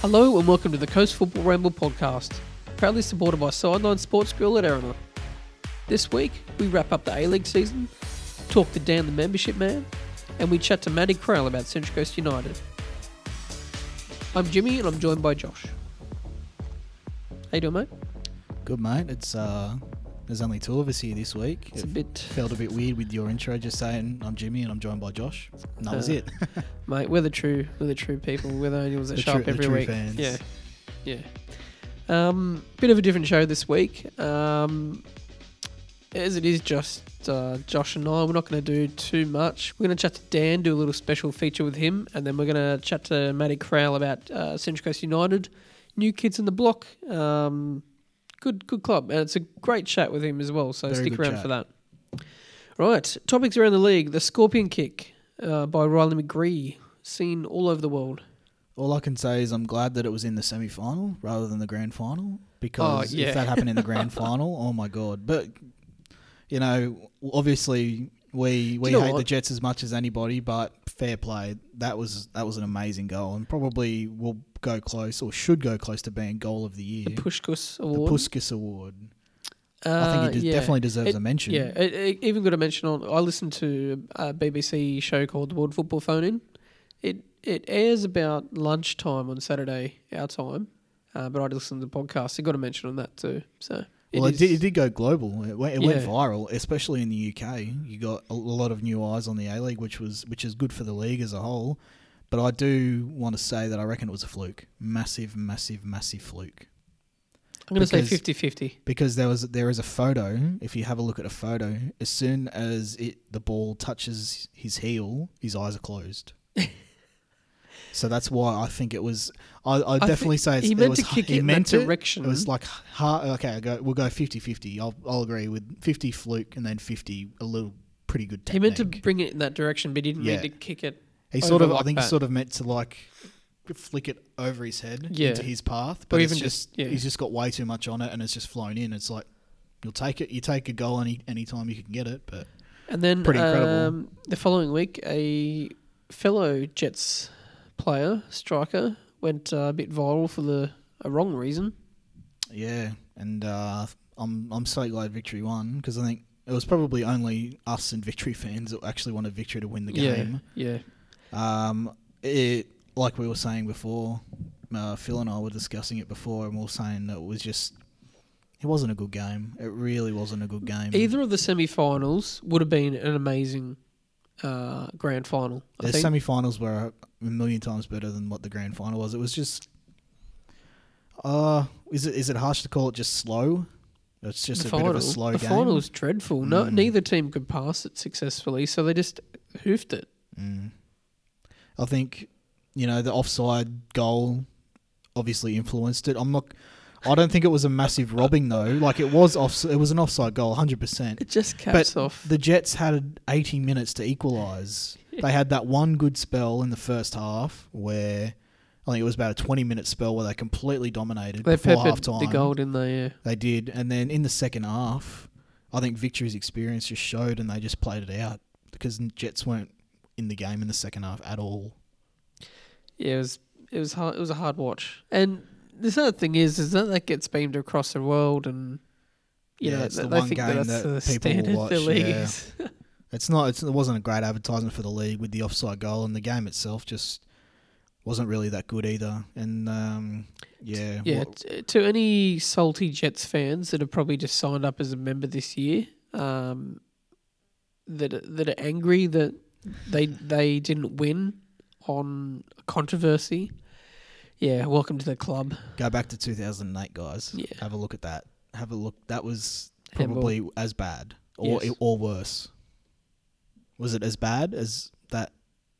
Hello and welcome to the Coast Football Ramble podcast, proudly supported by Sideline Sports Grill at Erina. This week, we wrap up the A League season, talk to Dan the membership man, and we chat to Matty Crowell about Central Coast United. I'm Jimmy and I'm joined by Josh. How you doing, mate? Good mate. It's uh, there's only two of us here this week. It's it a bit, felt a bit weird with your intro, just saying I'm Jimmy and I'm joined by Josh. And that was Uh, it. mate. We're the true, we're the true people. We're the only ones that The show true- up the every true week. fans. Yeah, yeah. Um, bit of a different show this week. Um, as it is just uh, Josh and I, we're not going to do too much. We're going to chat to Dan, do a little special feature with him, and then we're going to chat to Matty Crowell about uh, Central Coast United, new kids in the block. Um, good, good club, and it's a great chat with him as well. So Very stick around chat. for that. Right, topics around the league: the Scorpion Kick uh, by Riley McGree, seen all over the world. All I can say is I'm glad that it was in the semi final rather than the grand final because Oh, yeah. if that happened in the grand final, oh my god! But you know, obviously we we hate the? Jets as much as anybody, but fair play. That was that was an amazing goal and probably will go close or should go close to being goal of the year. The Puskas Award. The Award. Puskas Award. I Uh, think it yeah. definitely deserves It- a mention. Yeah, it, it even got a mention on. I listened to a BBC show called the World Football Phone In. It it airs about lunchtime on Saturday our time, uh, but I listened to the podcast. It got a mention on that too. So Well, it, is- did, it did go global. It went, it went viral, especially in the UK. You got a, a lot of new eyes on the A League, which was which is good for the league as a whole. But I do want to say that I reckon it was a fluke, massive, massive, massive fluke. I'm going to say because- 50-50. Because there was there is a photo. If you have a look at a photo, as soon as it the ball touches his heel, his eyes are closed. so that's why I think it was. I I definitely say it's, he it meant was, to kick he it in meant that it. direction. It was like ha okay, I go, we'll go 50-50. I'll I'll agree with fifty fluke and then fifty a little pretty good he meant to bring it in that direction, but he didn't Yeah. mean to kick it. He sort of over I think that. sort of meant to like flick it over his head Yeah. into his path, but it's even just, just- yeah. he's just got way too much on it and it's just flown in. It's like you'll take it, you take a goal any any time you can get it, but And then Pretty incredible. um, the following week, a fellow Jets player, striker, went uh, a bit viral for the a wrong reason. yeah. And uh, I'm I'm so glad Victory won because I think it was probably only us and Victory fans that actually wanted Victory to win the game. Yeah, Um, it like we were saying before, uh, Phil and I were discussing it before, and we were saying that it was just it wasn't a good game. It really wasn't a good game. Either of the semi-finals would have been an amazing uh, grand final. I the think. semi-finals were a million times better than what the grand final was. It was just, uh, is it is it harsh to call it just slow? It's just the a final, bit of a slow the game. final was dreadful. No, Mm. neither team could pass it successfully, so they just hoofed it. Mm. I think you know the offside goal obviously influenced it. I'm not. I don't think it was a massive robbing though. Like it was off. It was an offside goal, 100. percent It just caps off. The Jets had 80 minutes to equalise. They had that one good spell in the first half where I think it was about a 20 minute spell where they completely dominated they before half time. the goal, didn't they? Yeah. They did. And then in the second half, I think Victory's experience just showed and they just played it out because the Jets weren't in the game in the second half at all. Yeah, it was it was hard, it was a hard watch. And this other thing is, is that that gets beamed across the world, and you Yeah, know it's th- the they one think game that that's that the people standard watch, the league yeah. It's not. It's, it wasn't a great advertisement for the league with the offside goal, and the game itself just wasn't really that good either. And um, yeah, yeah, t- to any salty Jets fans that have probably just signed up as a member this year, um, that that are angry that they they didn't win on controversy. Yeah, welcome to the club. go back to 2008, guys. Yeah. Have a look at that. Have a look. That was Handball. probably as bad, or Yes. or worse. Was it as bad as that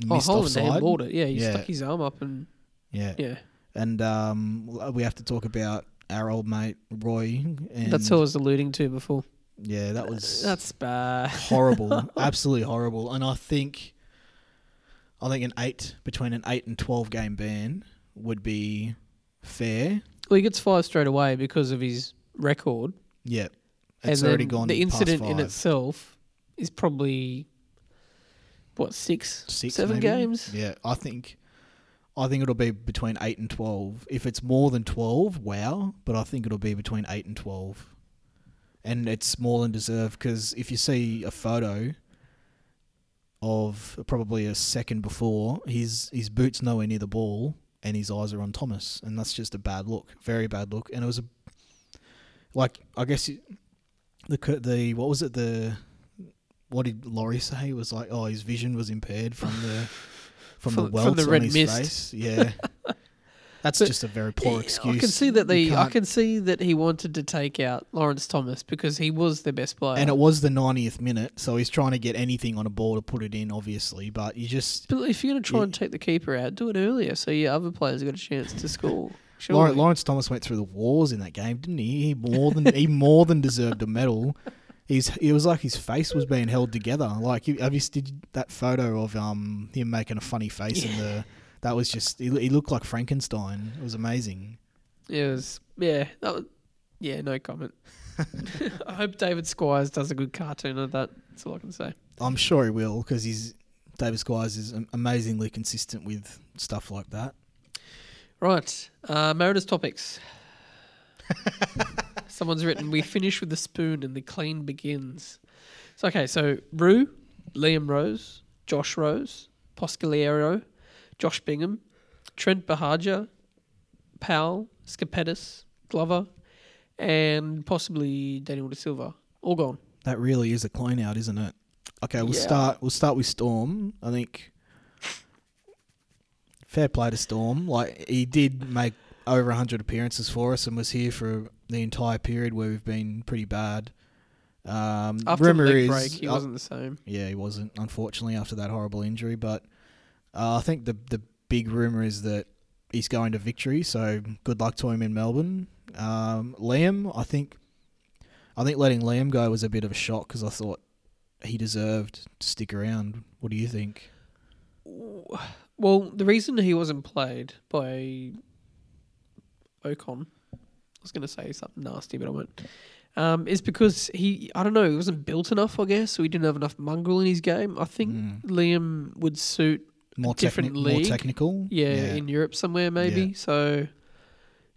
Oh, missed Holland offside? handballed it. Yeah, he Yeah. stuck his arm up and Yeah. yeah. And um, we have to talk about our old mate Roy. And That's who I was alluding to before. Yeah, that was uh, That's bad. horrible, absolutely horrible. And I think, I think an eight between an eight and twelve game ban would be fair. Well, he gets five straight away because of his record. Yeah, it's then already gone. The incident in itself is probably what six, six, seven maybe? games. Yeah, I think, I think it'll be between eight and twelve. If it's more than twelve, wow! But I think it'll be between eight and twelve, and it's more than deserved because if you see a photo of probably a second before, his his boots nowhere near the ball, and his eyes are on Thomas, and that's just a bad look, very bad look. And it was a like I guess it, the the what was it the what did Laurie say? It was like oh his vision was impaired from the from, From- the from welts the red on his mist. face. Yeah, that's But- just a very poor excuse. I can see that You they. I can't- see that he wanted to take out Lawrence Thomas because he was their best player. and it was the 90th minute, so he's trying to get anything on a ball to put it in, obviously. But you just but if you're going to try Yeah. and take the keeper out, do it earlier so your other players got a chance to score. Lawrence, Lawrence Thomas went through the wars in that game, didn't he? He more than he more than deserved a medal. He's it was like his face was being held together. Like you, have you did that photo of um him making a funny face in the that was just he, he looked like Frankenstein. It was amazing. It was yeah. That was, yeah. No comment. I hope David Squires does a good cartoon of that. That's all I can say. I'm sure he will because he's David Squires is amazingly consistent with stuff like that. Right, uh, Meredith's topics. Someone's written, "We finish with the spoon and the clean begins." So okay, so Roux, Liam Rose, Josh Rose, Poscaliero, Josh Bingham, Trent Buhagiar, Powell, Scapetis, Glover, and possibly Daniel De Silva. All gone. That really is a clean out, isn't it? Okay, we'll Yeah. start. We'll start with Storm. I think fair play to Storm. Like he did make over hundred appearances for us and was here for the entire period where we've been pretty bad. Um, After rumor the leg is, break, he uh, wasn't the same. yeah, he wasn't unfortunately after that horrible injury. But uh, I think the the big rumor is that he's going to victory. So good luck to him in Melbourne. Um, Liam, I think, I think letting Liam go was a bit of a shock because I thought he deserved to stick around. What do you think? Well, the reason he wasn't played by Okon, I was going to say something nasty, but I won't, um, is because he, I don't know, he wasn't built enough, I guess, so he didn't have enough mongrel in his game. I think Mm. Liam would suit, More different techni- more league. technical. yeah, in Europe somewhere maybe. Yeah. So,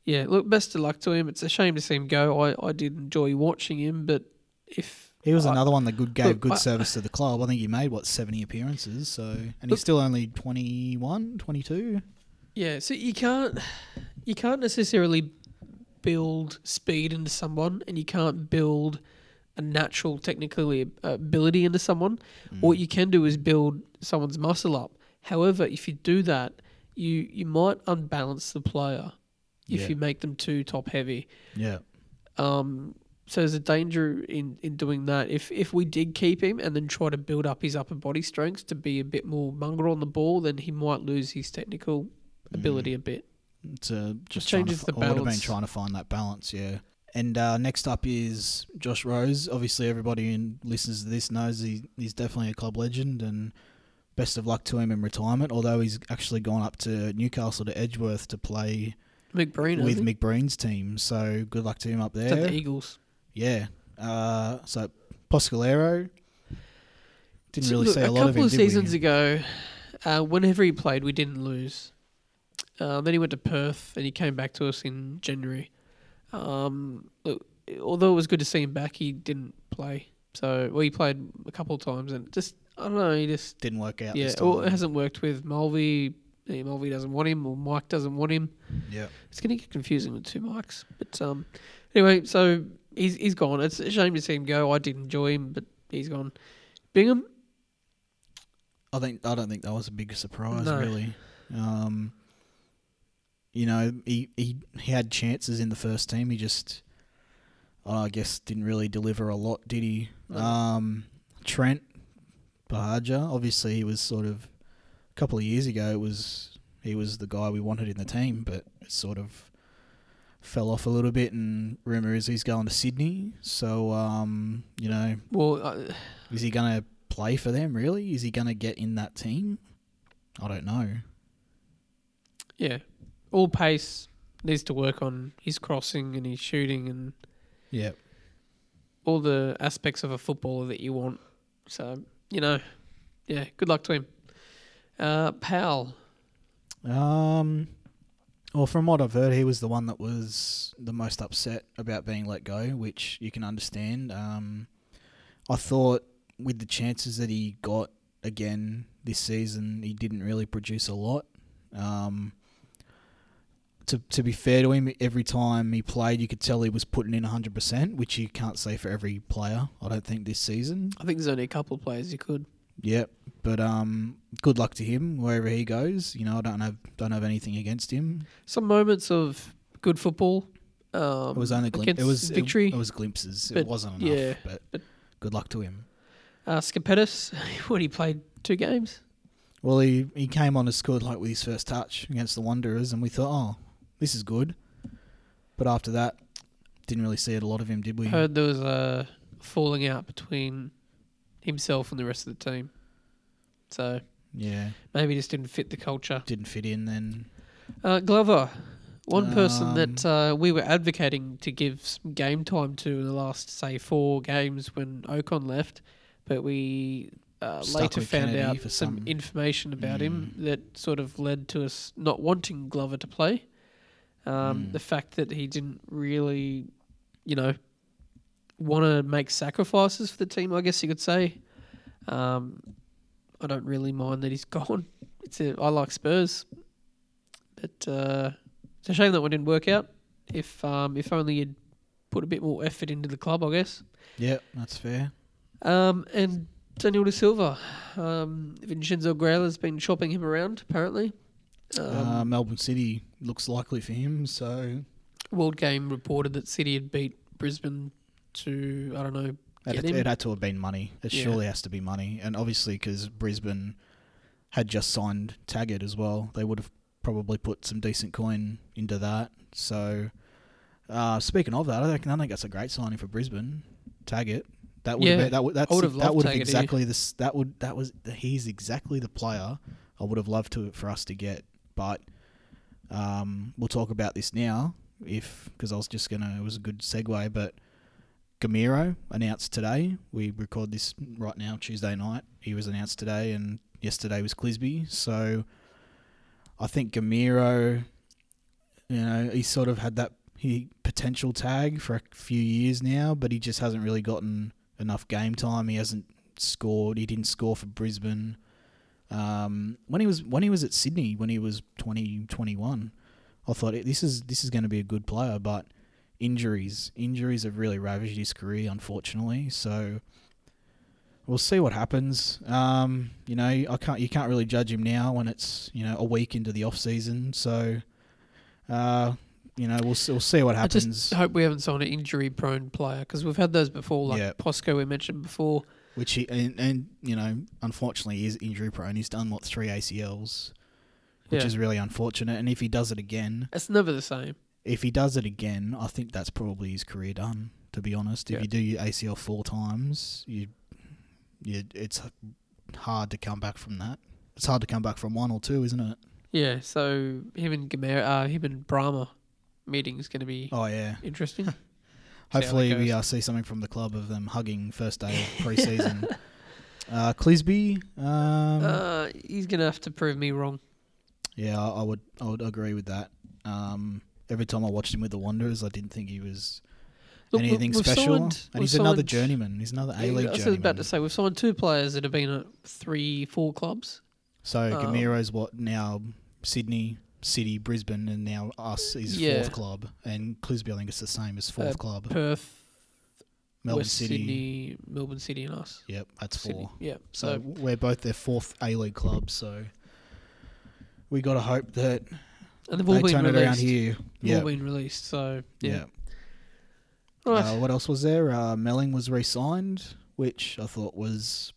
yeah, look, best of luck to him. It's a shame to see him go. I, I did enjoy watching him, but if He was I- another one that good gave look, good I- service to the club. I think he made what seventy appearances. So and Look- he's still only 21, 22. Yeah, so you can't you can't necessarily build speed into someone, and you can't build a natural technical ability into someone. Mm. What you can do is build someone's muscle up. However, if you do that, you you might unbalance the player if Yeah. you make them too top heavy. Yeah. Um, so there's a danger in, in doing that. If if we did keep him and then try to build up his upper body strength to be a bit more mongrel on the ball, then he might lose his technical ability a bit. to just changes to, the fi- I would have been balance. trying to find that balance, yeah. And uh, next up is Josh Rose. Obviously, everybody who listens to this knows he, he's definitely a club legend, and best of luck to him in retirement. Although he's actually gone up to Newcastle to Edgeworth to play McBreen with? McBreen's team. So good luck to him up there. the Eagles. Yeah. Uh, so Poscalero didn't really look, see a, a lot couple of him. of did we? seasons ago, uh, whenever he played, we didn't lose. Um, then he went to Perth, and he came back to us in January. Um, although it was good to see him back, he didn't play. So, well, he played a couple of times, and just I don't know, he just Didn't work out. yeah, this well, it hasn't worked with Mulvey. Yeah, Mulvey doesn't want him, or Mike doesn't want him. Yeah. It's going to get confusing with two mics. But um, anyway, so he's he's gone. It's a shame to see him go. I did enjoy him, but he's gone. Bingham, I think I don't think that was a big surprise, No. really. Um, you know, he, he he had chances in the first team. He just, I guess, didn't really deliver a lot, did he? No. Um, Trent Buhagiar, obviously, he was sort of a couple of years ago. It was he was the guy we wanted in the team, but it sort of fell off a little bit. And rumor is he's going to Sydney. So, um, you know, well, uh, is he going to play for them, really? Is he going to get in that team? I don't know. yeah, all pace needs to work on his crossing and his shooting and Yeah. all the aspects of a footballer that you want. So you know, yeah, good luck to him. Uh, Powell, Um, well, from what I've heard, he was the one that was the most upset about being let go, which you can understand. Um, I thought with the chances that he got again this season, he didn't really produce a lot. Um, to to be fair to him, every time he played, you could tell he was putting in hundred percent, which you can't say for every player. I don't think this season. I think there's only a couple of players you could. Yep, but um, good luck to him wherever he goes. You know, I don't have don't have anything against him. Some moments of good football. Um, It was only glim- it was victory. It, it was glimpses. But, it wasn't enough. yeah, but, but- good luck to him. uh, Skapetis, when he played two games. Well, he he came on and scored like with his first touch against the Wanderers, and we thought, oh, this is good. But after that, didn't really see it a lot of him, did we? Heard there was a falling out between himself and the rest of the team. So Yeah, maybe just didn't fit the culture. didn't fit in then. Uh, Glover, one person that Um, uh, we were advocating to give some game time to in the last, say, four games when Okon left, but we uh, later found Kennedy out some some- information about him Mm. that sort of led to us not wanting Glover to play. Um, Mm. The fact that he didn't really, you know, want to make sacrifices for the team, I guess you could say. Um, I don't really mind that he's gone. It's a, I like Spurs, but uh, it's a shame that one didn't work out. If um, if only you'd put a bit more effort into the club, I guess. Yeah, that's fair. Um, and Daniel De Silva, um, Vincenzo Grayler's been chopping him around apparently. Um, uh, Melbourne City looks likely for him, so World Game reported that City had beat Brisbane to I don't know. it, him? it had to have been money. It Yeah. surely has to be money, and obviously because Brisbane had just signed Taggart as well, they would have probably put some decent coin into that. So, uh, speaking of that, I think I think that's a great signing for Brisbane. Taggart. That would Yeah, have been, that would that's would have that would have exactly this that would that was he's exactly the player I would have loved to for us to get, but um, we'll talk about this now if because I was just gonna it was a good segue, but Gameiro announced today. We record this right now, Tuesday night. He was announced today, and yesterday was Clisby. So I think Gameiro, you know, he sort of had that he potential tag for a few years now, but he just hasn't really gotten enough game time. He hasn't scored. He didn't score for Brisbane. Um, when he was when he was at Sydney, when he was 20, 21, I thought this is this is going to be a good player, but injuries injuries have really ravaged his career, unfortunately. So we'll see what happens. Um, you know, I can't you can't really judge him now when it's you know a week into the off season. So uh, you know we'll we'll see what happens. I just hope we haven't signed an injury-prone player because we've had those before, like Yeah. Posco we mentioned before. Which he and, and you know unfortunately he is injury prone. He's done what three ACLs, which Yeah. is really unfortunate. And if he does it again, It's never the same. if he does it again, I think that's probably his career done. To be honest, if Yeah. you do your ACL four times, you, you, it's hard to come back from that. It's hard to come back from one or two, isn't it? Yeah, so him and Gameiro, uh, him and Brama meeting is going to be Oh yeah. interesting. How Hopefully we uh, see something from the club of them hugging first day of pre-season. uh, Clisby, um, uh, he's going to have to prove me wrong. yeah, I, I would I would agree with that. Um, every time I watched him with the Wanderers, I didn't think he was Look, anything special. signed- and we've he's another journeyman. He's another Yeah, A League I was about to say we've signed two players that have been at three, four clubs. So Um, Gameiro's what now? Sydney, City, Brisbane, and now us is Yeah. fourth club, and Clisby I think it's the same as fourth Uh, club. Perth, Melbourne West City. Sydney, Melbourne City, and us. Yep, that's Sydney. four. Yeah. So So, we're both their fourth A League club. So we got to hope that and they've all they been released. around here. They've Yeah, all been released. So yeah. yeah. Right. Uh, what else was there? Uh, Melling was re-signed, which I thought was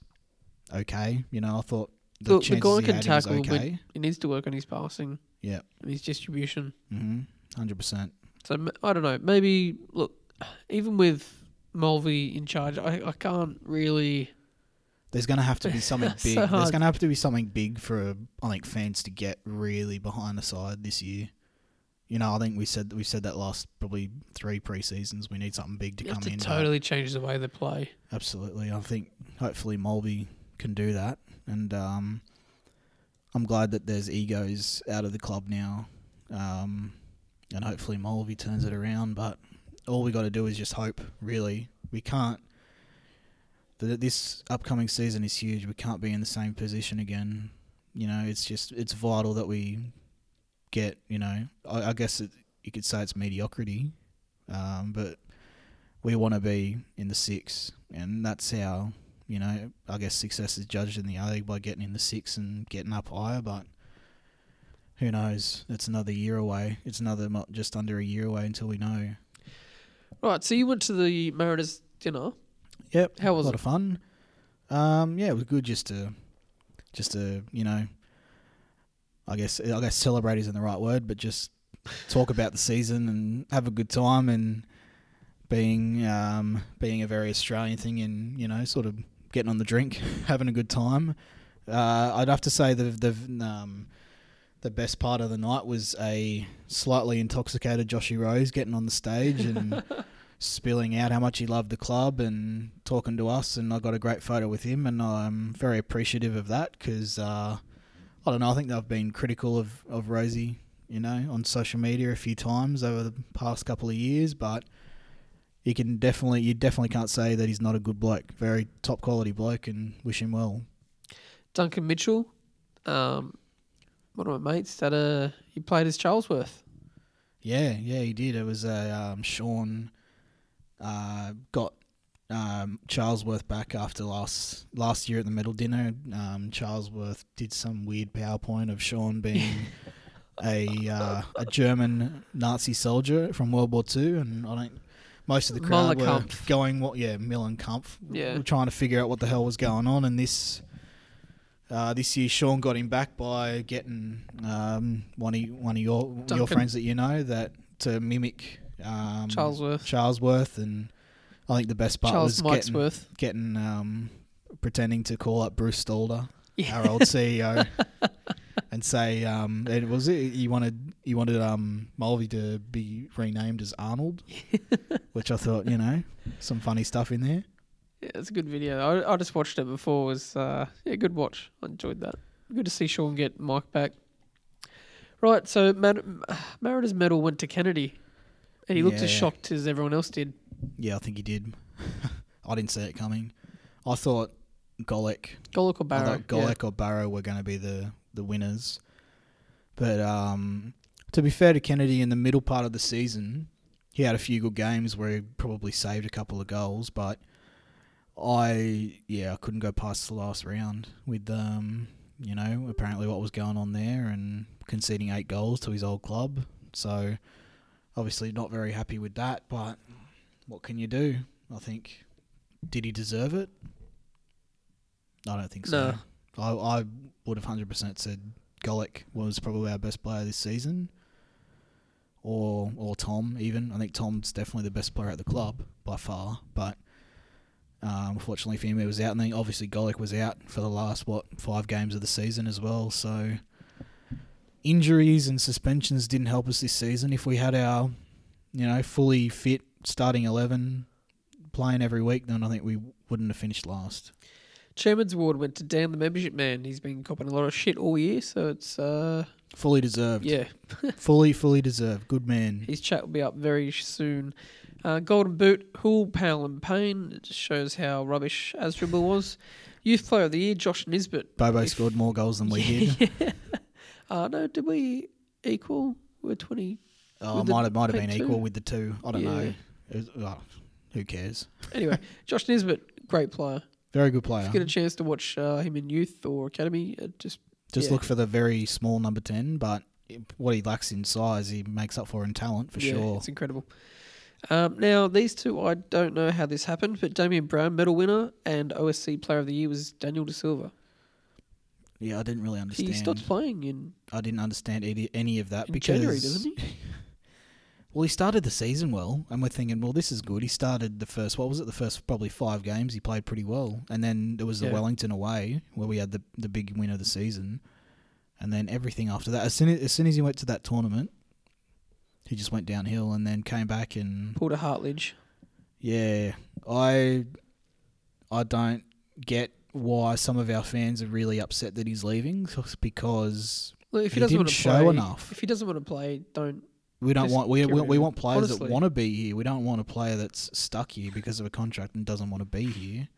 okay. You know, I thought the Look, the guy can had, he was tackle, but- okay. he needs to work on his passing Yeah, and his distribution. mm-hmm. hundred percent. So I don't know. Maybe look, even with Mulvey in charge, I, I can't really. There's going to have to be something So big. There's going to have to be something big for I think fans to get really behind the side this year. You know, I think we said we said that last probably three pre-seasons. We need something big to You come to in. totally change the way they play. Absolutely, I think hopefully Mulvey can do that, and um, I'm glad that there's egos out of the club now, um, and hopefully Mulvey turns it around. But all we got to do is just hope. Really, we can't. The, this upcoming season is huge. We can't be in the same position again. You know, it's just it's vital that we get. You know, I, I guess it, you could say it's mediocrity, um, but we want to be in the six, and that's how you know. I guess success is judged in the A League by getting in the six and getting up higher, but who knows? It's another year away. It's another just under a year away until we know. Right, so you went to the Mariners dinner. Yep, How was it? a lot it? of fun. Um, yeah, it was good just to, just to you know. I guess I guess celebrate isn't the right word, but just talk about the season and have a good time and being um, being a very Australian thing and you know sort of getting on the drink, having a good time. Uh, I'd have to say the the um, the best part of the night was a slightly intoxicated Joshy Rose getting on the stage and spilling out how much he loved the club and talking to us. And I got a great photo with him, and I'm very appreciative of that because uh, I don't know. I think they've been critical of of Rosie, you know, on social media a few times over the past couple of years, but. You can definitely, you definitely can't say that he's not a good bloke. Very top quality bloke, and wish him well. Duncan Mitchell, um, one of my mates, that uh, he played as Charlesworth. Yeah, yeah, he did. It was uh, um, Sean uh, got um, Charlesworth back after last last year at the medal dinner. Um, Charlesworth did some weird PowerPoint of Sean being a uh, a German Nazi soldier from World War Two, and I don't. Most of the crowd were going, "What? Yeah, Millenkampf." Yeah. We're trying to figure out what the hell was going on, and this. Uh, this year, Sean got him back by getting um, one of one of your your Duncan. friends that you know that to mimic um, Charlesworth. Charlesworth, and I think the best part Charles was getting, Mikesworth. getting um, pretending to call up Bruce Stalder, Yeah. our old CEO, and say um, it was it you wanted you wanted um, Mulvey to be renamed as Arnold, which I thought you know some funny stuff in there. Yeah, it's a good video. I, I just watched it before. It was uh, yeah, good watch. I enjoyed that. Good to see Sean get Mike back. Right, so Mar- Mariners medal went to Kennedy. And he looked as shocked as everyone else did. Yeah, I think he did. I didn't see it coming. I thought Golek Golick or Barrow? Golek or Barrow were going to be the, the winners. But um, to be fair to Kennedy, in the middle part of the season, he had a few good games where he probably saved a couple of goals. But I, yeah, I couldn't go past the last round with, um, you know, apparently what was going on there and conceding eight goals to his old club. So obviously not very happy with that. But what can you do? I think, did he deserve it? I don't think so. No. I, I would have 100% said Golick was probably our best player this season. Or or Tom, even. I think Tom's definitely the best player at the club by far. But um, unfortunately for him, he was out. And then obviously Golick was out for the last, what, five games of the season as well. So injuries and suspensions didn't help us this season. If we had our, you know, fully fit starting 11 playing every week, then I think we wouldn't have finished last. Chairman's Award went to Dan the membership man. He's been copping a lot of shit all year, so it's uh Fully deserved. yeah. Fully, fully deserved. Good man. His chat will be up very soon. Uh, Golden Boot, Hoole, Powell and Pain. It just shows how rubbish Asdrubal was. Youth Player of the Year, Josh Nisbet. Bobo If- scored more goals than we did. Yeah. uh, no, did we equal? We're 20. Oh, might have might have been Pain equal with the two. I don't know. Yeah. It was, well, who cares? Anyway, Josh Nisbet, great player. Very good If player. you get a chance to watch uh, him in youth or academy, it just Just yeah. look for the very small number ten, but what he lacks in size, he makes up for in talent for yeah, sure. it's incredible. Um, now these two, I don't know how this happened, but Damien Brown, medal winner, and OSC Player of the Year was Daniel De Silva. Yeah, I didn't really understand. He stopped playing in, I didn't understand any, any of that in because January, doesn't he? Well, he started the season well, and we're thinking, well, this is good. He started the first, what was it, the first probably five games. He played pretty well, and then there was the Yeah. Wellington away where we had the the big win of the season, and then everything after that. As soon as, as soon as he went to that tournament, he just went downhill, and then came back and Pulled a Hartledge. yeah, I I don't get why some of our fans are really upset that he's leaving because Look, if he, He doesn't didn't want to show play, we if he doesn't want to play, don't. We don't Just want we, we, we want players Honestly. that want to be here. We don't want a player that's stuck here because of a contract and doesn't want to be here.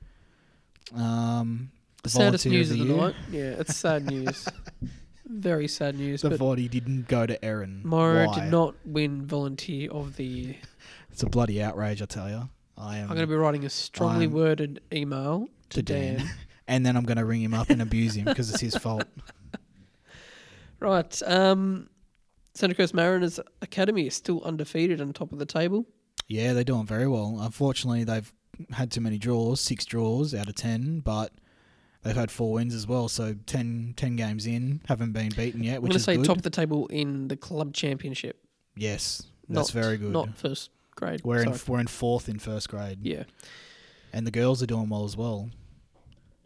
Um, The saddest news of the, year. night. Yeah, it's sad news. Very sad news. The body didn't go to Erin. Morrow Why? did not win Volunteer of the Year. It's a bloody outrage, I tell you. I am. I'm going to be writing a strongly I'm- worded email to, to Dan. Dan. and then I'm going to ring him up and abuse him because it's his fault. Right. Um, Central Coast Mariners Academy is still undefeated on top of the table. Yeah, they're doing very well. Unfortunately, they've had too many draws, six draws out of ten, but they've had four wins as well. So 10, 10 games in, haven't been beaten yet, I'm going to is say good. top of the table in the club championship. yes, that's not, very good. Not first grade. we're in we're in fourth in first grade, Yeah. and the girls are doing well as well.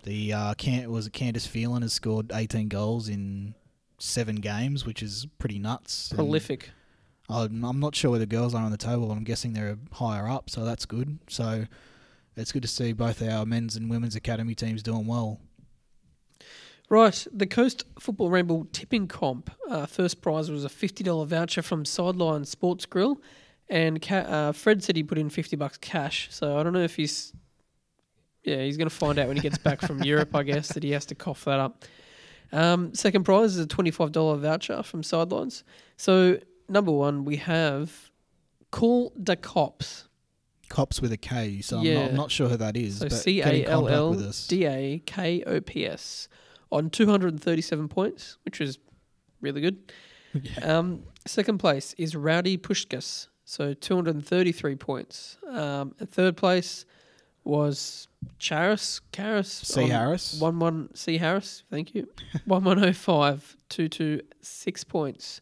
The uh, Can- was it Candice Phelan has scored eighteen goals in seven games, which is pretty nuts. Prolific. I'm I'm not sure where the girls are on the table, but I'm guessing they're higher up, so that's good. So it's good to see both our men's and women's academy teams doing well. Right, the Coast Football Ramble tipping comp. Uh, first prize was a fifty dollar voucher from Sideline Sports Grill, and ca- uh, Fred said he put in fifty bucks cash. So I don't know if he's, yeah, he's going to find out when he gets back from Europe. I guess that he has to cough that up. Um, second prize is a twenty five dollar voucher from Sidelines. So number one, we have Call the Cops. Cops with a K, so I'm, Yeah. not, not sure who that is. So but C get in A L contact L with us. D A K O P S on 237 points, which is really good. Um, second place is Rowdy Pushkas, so 233 points. Um, and third place was Charis, Charis. C on Harris. One one C Harris, thank you. one one oh five two two six points.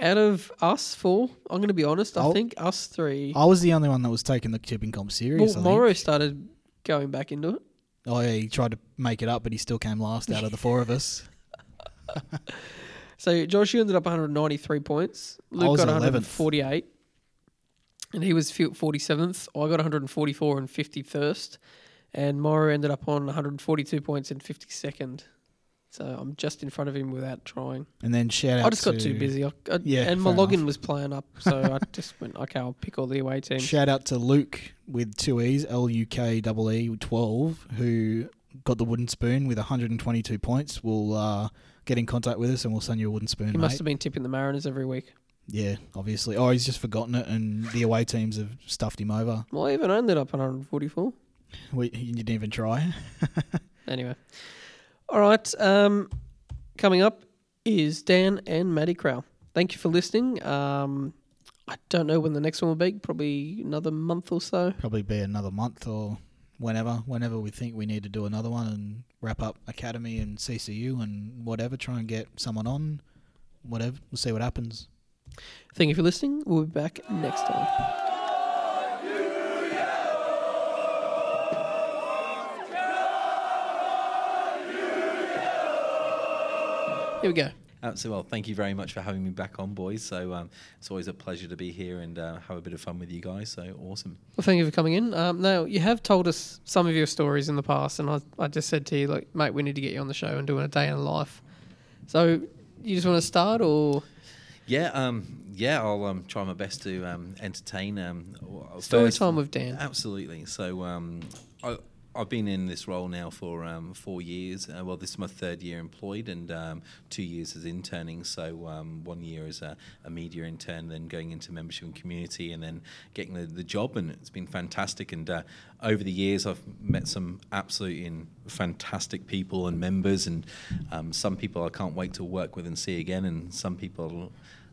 Out of us four, I'm going to be honest. I I'll- think us three. I was the only one that was taking the tipping comp serious. Well, I think. Morrow started going back into it. Oh yeah, he tried to make it up, but he still came last out of the four of us. So Josh, you ended up 193 points. Luke was got 11th. 148, and he was 47th. I got 144 and 51st, and Morrow ended up on 142 points and 52nd. So I'm just in front of him without trying. And then shout out. I just got to, too busy. I, I, Yeah, and my login enough. was playing up, so I just went, okay, I'll pick all the away teams. Shout out to Luke with two E's, L U K double E twelve, who got the wooden spoon with 122 points. We'll uh, get in contact with us and we'll send you a wooden spoon, He mate. must have been tipping the Mariners every week. Yeah, obviously. Oh, he's just forgotten it and the away teams have stuffed him over. Well, I even ended up on 144. We, you didn't even try. Anyway. All right. Um, coming up is Dan and Maddie Crow. Thank you for listening. Um, I don't know when the next one will be. Probably another month or so. Probably be another month or whenever, whenever we think we need to do another one and wrap up Academy and CCU and whatever. Try and get someone on, whatever. We'll see what happens. Thank you for listening. We'll be back next time. Here we go. Absolutely. Well, thank you very much for having me back on, boys. So um, it's always a pleasure to be here and uh, have a bit of fun with you guys. So awesome. Well, thank you for coming in. Um, now, you have told us some of your stories in the past, and I, I just said to you, like, mate, we need to get you on the show and doing a day in the life. So, you just want to start, or Yeah, um, yeah. I'll um, try my best to um, entertain. Um, story first- time with Dan? Absolutely. So um, I, I've been in this role now for um, four years. Uh, well, this is my third year employed, and um, two years as interning. So um, one year as a, a media intern, then going into membership and community, and then getting the, the job. And it's been fantastic. And uh, over the years, I've met some absolutely fantastic people and members, and um, some people I can't wait to work with and see again, and some people.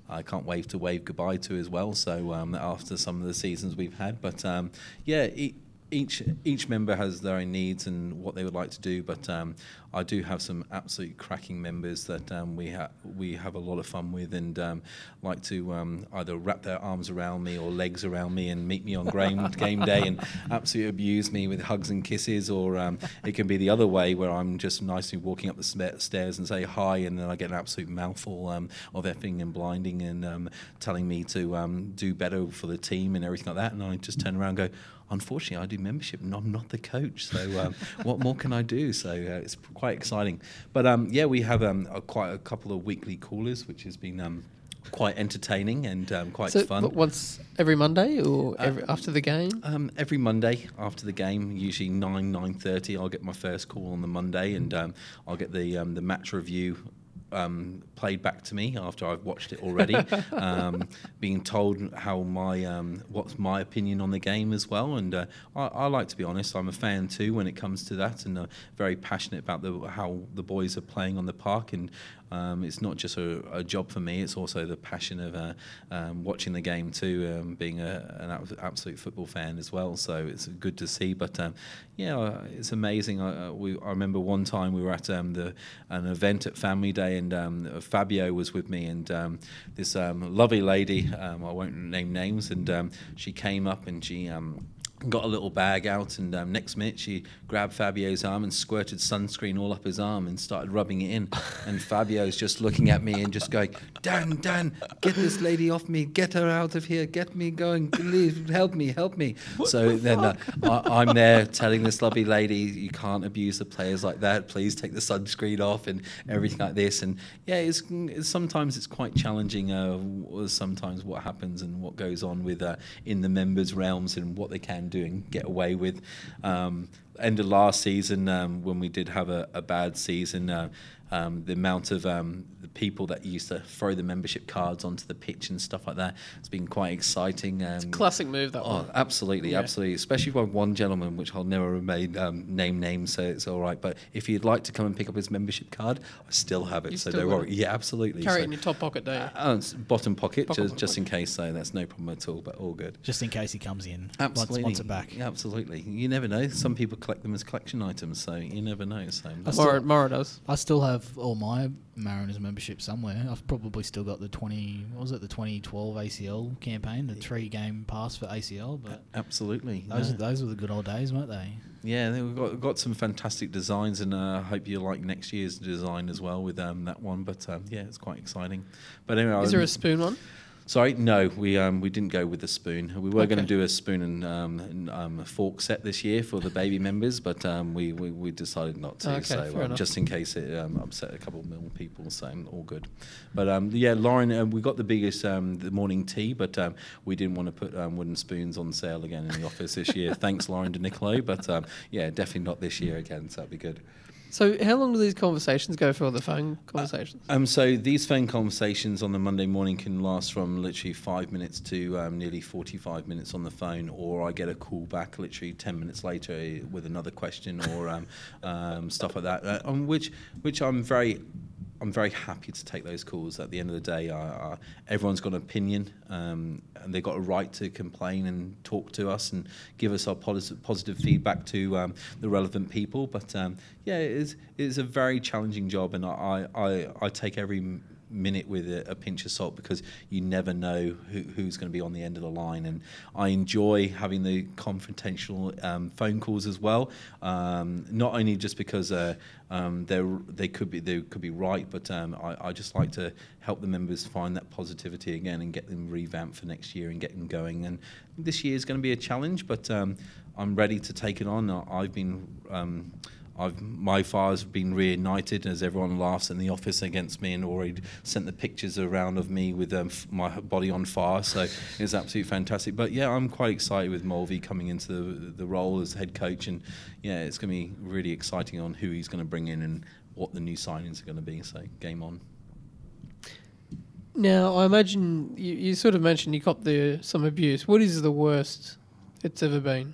I can't wait to wave goodbye to as well. So um, after some of the seasons we've had, but um, yeah, e- each each member has their own needs and what they would like to do. But um, I do have some absolute cracking members that um, we have we have a lot of fun with and um, like to um, either wrap their arms around me or legs around me and meet me on game game day and absolutely abuse me with hugs and kisses, or um, it can be the other way where I'm just nicely walking up the stairs and say hi, and then I get an absolute mouthful um, of effing and blinding and um, telling me to um, do better for the team and everything like that, and I just turn around and go. Unfortunately, I do membership and I'm not the coach. So um, what more can I do? So uh, it's quite exciting. But um, yeah, we have um, a, quite a couple of weekly callers, which has been um, quite entertaining and um, quite So fun. but once every Monday or Uh, every, after the game? Um, every Monday after the game, usually nine nine thirty, I'll get my first call on the Monday, and um, I'll get the um, the match review um, played back to me after I've watched it already, um, being told how my um, what's my opinion on the game as well. And uh, I, I like to be honest, I'm a fan too when it comes to that, and uh, very passionate about the how the boys are playing on the park and. Um, it's not just a, a job for me; it's also the passion of uh, um, watching the game too, um, being a, an absolute football fan as well. So it's good to see. But um, yeah, it's amazing. I, uh, we, I remember one time we were at um, the an event at Family Day, and um, Fabio was with me, and um, this um, lovely lady, um, I won't name names, and um, she came up and she. Got a little bag out, and um, next minute she grabbed Fabio's arm and squirted sunscreen all up his arm and started rubbing it in. And Fabio's just looking at me and just going, "Dan, Dan, get this lady off me! Get her out of here! Get me going! Please help me! Help me!" so then uh, I, I'm there telling this lovely lady, "You can't abuse the players like that. Please take the sunscreen off and everything like this." And yeah, it's, it's sometimes it's quite challenging. Uh, sometimes what happens and what goes on with uh, in the members' realms and what they can do and get away with. Um, end of last season, um, when we did have a, a bad season, uh, um, the amount of um, the people that used to throw the membership cards onto the pitch and stuff like that, it's been quite exciting. Um, it's a Classic move that Oh, one. absolutely, Yeah. absolutely. Especially by one gentleman, which I'll never remain um, name names, so it's all right. But if you'd like to come and pick up his membership card, I still have it, You so still don't worry. it? Yeah, absolutely. Carry so, it in your top pocket, do you? uh, oh, bottom pocket, Pocket, just, pocket, just in case. So that's no problem at all. But all good. Just in case he comes in. Absolutely. Wants, wants it back. Yeah, absolutely. You never know. Some people collect them as collection items, so you never know. So I still- Mora, Mora does. I still have all my Mariners membership somewhere. I've probably still got the 20, what was it, the 2012 ACL campaign, the three game pass for ACL. But absolutely. those, no. those were the good old days, weren't they? Yeah, we've got got some fantastic designs, and uh, I hope you like next year's design as well with um, that one. But um, yeah, it's quite exciting. But anyway, Is there a spoon one? Sorry, no, we um, we didn't go with the spoon. We were going to do a spoon and, um, and um, a fork set this year for the baby members, but um, we, we, we decided not to. Okay, so um, just in case it um, upset a couple of million people, so all good. But um, yeah, Lauren, uh, we got the biggest um, the morning tea, but um, we didn't want to put um, wooden spoons on sale again in the office this year. Thanks, Lauren De Nicolo, but um, yeah, definitely not this year again. So that'd be good. So how long do these conversations go for, the phone conversations? Um, so these phone conversations on the Monday morning can last from literally five minutes to um, nearly 45 minutes on the phone, or I get a call back literally 10 minutes later eh, with another question or um, um, stuff like that. Uh, on which, which I'm very, I'm very happy to take those calls. At the end of the day, I, I, everyone's got an opinion, um, and they've got a right to complain and talk to us and give us our positive, positive feedback to um, the relevant people. But um, yeah, it is, it is a very challenging job, and I, I, I take every minute with a, a pinch of salt because you never know who, who's going to be on the end of the line. And I enjoy having the confrontational um, phone calls as well. Um, not only just because uh, um, they could be they could be right, but um, I, I just like to help the members find that positivity again and get them revamped for next year and get them going. And this year is going to be a challenge, but um, I'm ready to take it on. I've been um, I've, my fire's been reignited as everyone laughs in the office against me and already sent the pictures around of me with um, f- my body on fire. So it's absolutely fantastic. But yeah, I'm quite excited with Mulvey coming into the, the role as head coach. And yeah, it's going to be really exciting on who he's going to bring in and what the new signings are going to be. So game on. Now, I imagine you, you sort of mentioned you got the some abuse. What is the worst it's ever been?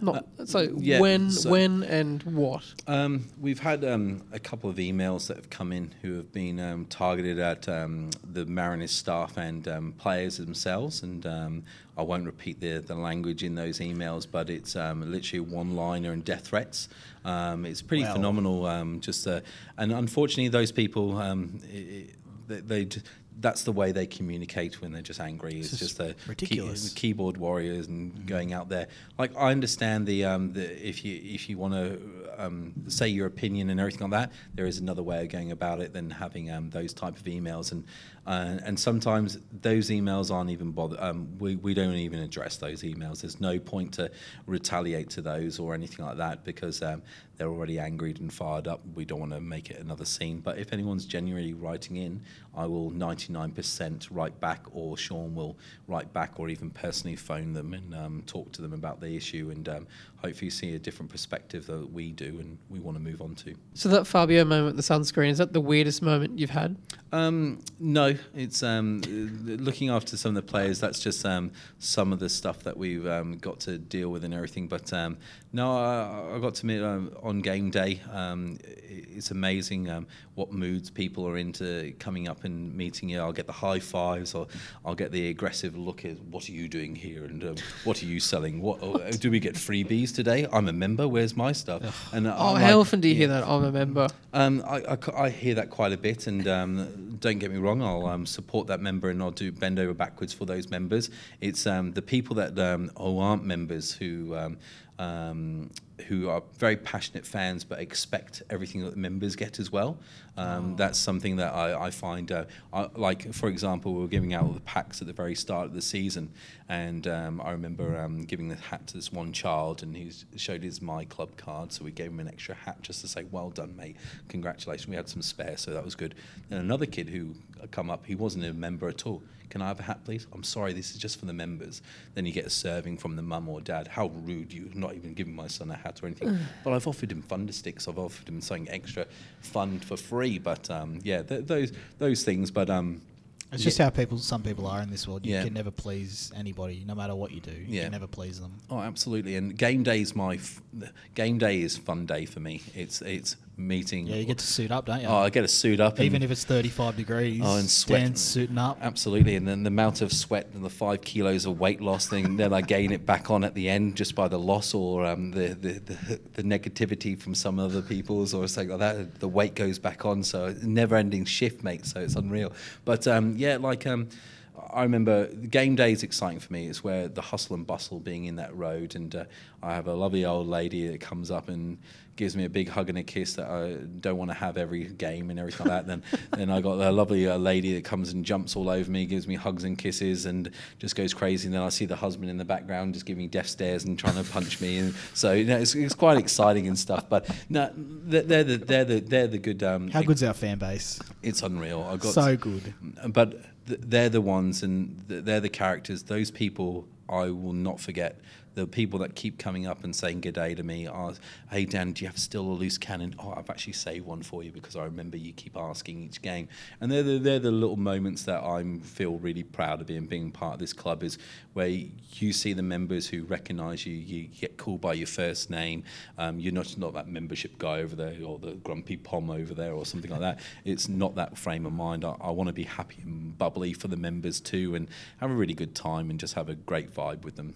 Not so yeah, when, so- when, and what? Um, we've had um, a couple of emails that have come in who have been um, targeted at um, the Mariners staff and um, players themselves, and um, I won't repeat the, the language in those emails, but it's um, literally one-liner and death threats. Um, it's pretty Wow. phenomenal. Um, just uh, and unfortunately, those people um, i i- they, they d- that's the way they communicate when they're just angry. It's, It's just the key- keyboard warriors and going out there. Like I understand the um, the if you if you want to um, say your opinion and everything like that, there is another way of going about it than having um, those type of emails and uh, and sometimes those emails aren't even bother. Um, we we don't even address those emails. There's no point to retaliate to those or anything like that because um, they're already angry and fired up. We don't want to make it another scene. But if anyone's genuinely writing in, I will 99% write back, or Sean will write back, or even personally phone them and um, talk to them about the issue, and um, hopefully see a different perspective that we do and we want to move on to. So that Fabio moment, the sunscreen, is that the weirdest moment you've had? Um, no, it's um, uh, looking after some of the players. That's just um, some of the stuff that we've um, got to deal with and everything. But um, no, I, I got to meet um, on game day. Um, it's amazing um, what moods people are into coming up and meeting you. I'll get the high fives, or I'll get the aggressive look at what are you doing here, and um, what are you selling? What oh, do we get freebies today? I'm a member. Where's my stuff? And Oh, I'm how like, often do you yeah. hear that? I'm a member. Um, I, I I hear that quite a bit, and um, don't get me wrong, I'll um, support that member and I'll do bend over backwards for those members. It's um, the people that um, who aren't members who um, um, who are very passionate fans but expect everything that the members get as well. Um, That's something that I, I find, uh, I, like for example, we were giving out all the packs at the very start of the season, and um, I remember um, giving the hat to this one child, and he showed his my club card, so we gave him an extra hat just to say, "Well done, mate, congratulations." We had some spare, so that was good. And another kid who come up, he wasn't a member at all. Can I have a hat, please? I'm sorry, this is just for the members. Then you get a serving from the mum or dad. How rude! You've not even giving my son a hat or anything. but I've offered him thunder sticks. I've offered him something extra fun for free. But um, yeah, th- those those things. But um, It's just how people, some people are in this world. You Yeah. can never please anybody, no matter what you do. You Yeah. can never please them. Oh, absolutely. And game day is my f- game day is fun day for me. It's it's meeting. Yeah, you get to suit up, don't you? Oh, I get a suit up. Even if it's 35 degrees, Oh, and sweat. Dan's suiting up. Absolutely, and then the amount of sweat and the five kilos of weight loss thing, then I gain it back on at the end just by the loss or um, the, the, the the negativity from some other people's or something like that. The weight goes back on, so it's never-ending shift, mate. So it's unreal. But um, yeah, like um, I remember game day is exciting for me. It's where the hustle and bustle being in that road, and uh, I have a lovely old lady that comes up and gives me a big hug and a kiss that I don't want to have every game and everything like that. Then, then I got a lovely uh, lady that comes and jumps all over me, gives me hugs and kisses, and just goes crazy. And then I see the husband in the background just giving me death stares and trying to punch me. And so you know, it's, it's quite exciting and stuff. But no, they're the they're the they're the good. Um, How good's our fan base? It's unreal. I got So good. but they're the ones and th- they're the characters. Those people i will not forget the people that keep coming up and saying good day to me are hey dan do you have still a loose cannon? Oh i've actually saved one for you because i remember you keep asking each game. And they're the, they're the little moments that i feel really proud of being being part of this club is where you see the members who recognize you you get called by your first name um, you're not not that membership guy over there or the grumpy pom over there or something like that. It's not that frame of mind. I, I want to be happy and bubbly for the members too and have a really good time and just have a great vibe with them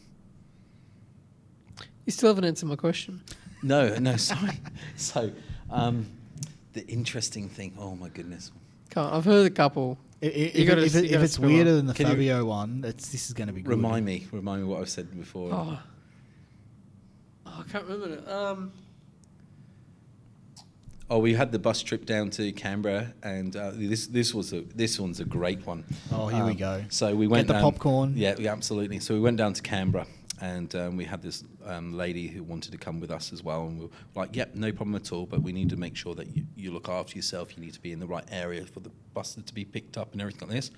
You still haven't answered my question. no no sorry so um, the interesting thing oh my goodness Can't. I've heard a couple. I- I- If, gotta- it- if, you if gotta it's spill weirder on. than the Can you- Fabio one, it's, this is going to be good. remind me remind me what i've said before Oh. Oh, I can't remember it. Um, Oh, we had the bus trip down to Canberra, and uh, this this was a this one's a great one. Oh, here we Um, go. So we Get went the down- popcorn. Yeah, yeah, absolutely. So we went down to Canberra, and um, we had this um, lady who wanted to come with us as well, and we were like, "Yep, no problem at all." But we need to make sure that you, you look after yourself. You need to be in the right area for the bus to be picked up and everything like this.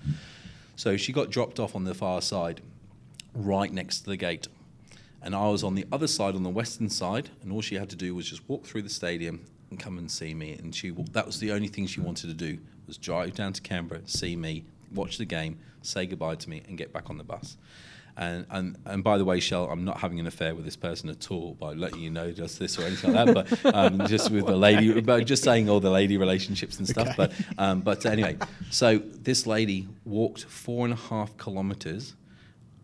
So she got dropped off on the far side, right next to the gate. And I was on the other side, on the western side, and all she had to do was just walk through the stadium and come and see me. And she that was the only thing she wanted to do was drive down to Canberra, see me, watch the game, say goodbye to me, and get back on the bus. And, and and by the way, Shell, I'm not having an affair with this person at all by letting you know just this or anything like that. But um, just with the lady, but just saying all the lady relationships and stuff. Okay. But um, but anyway, so this lady walked four and a half kilometers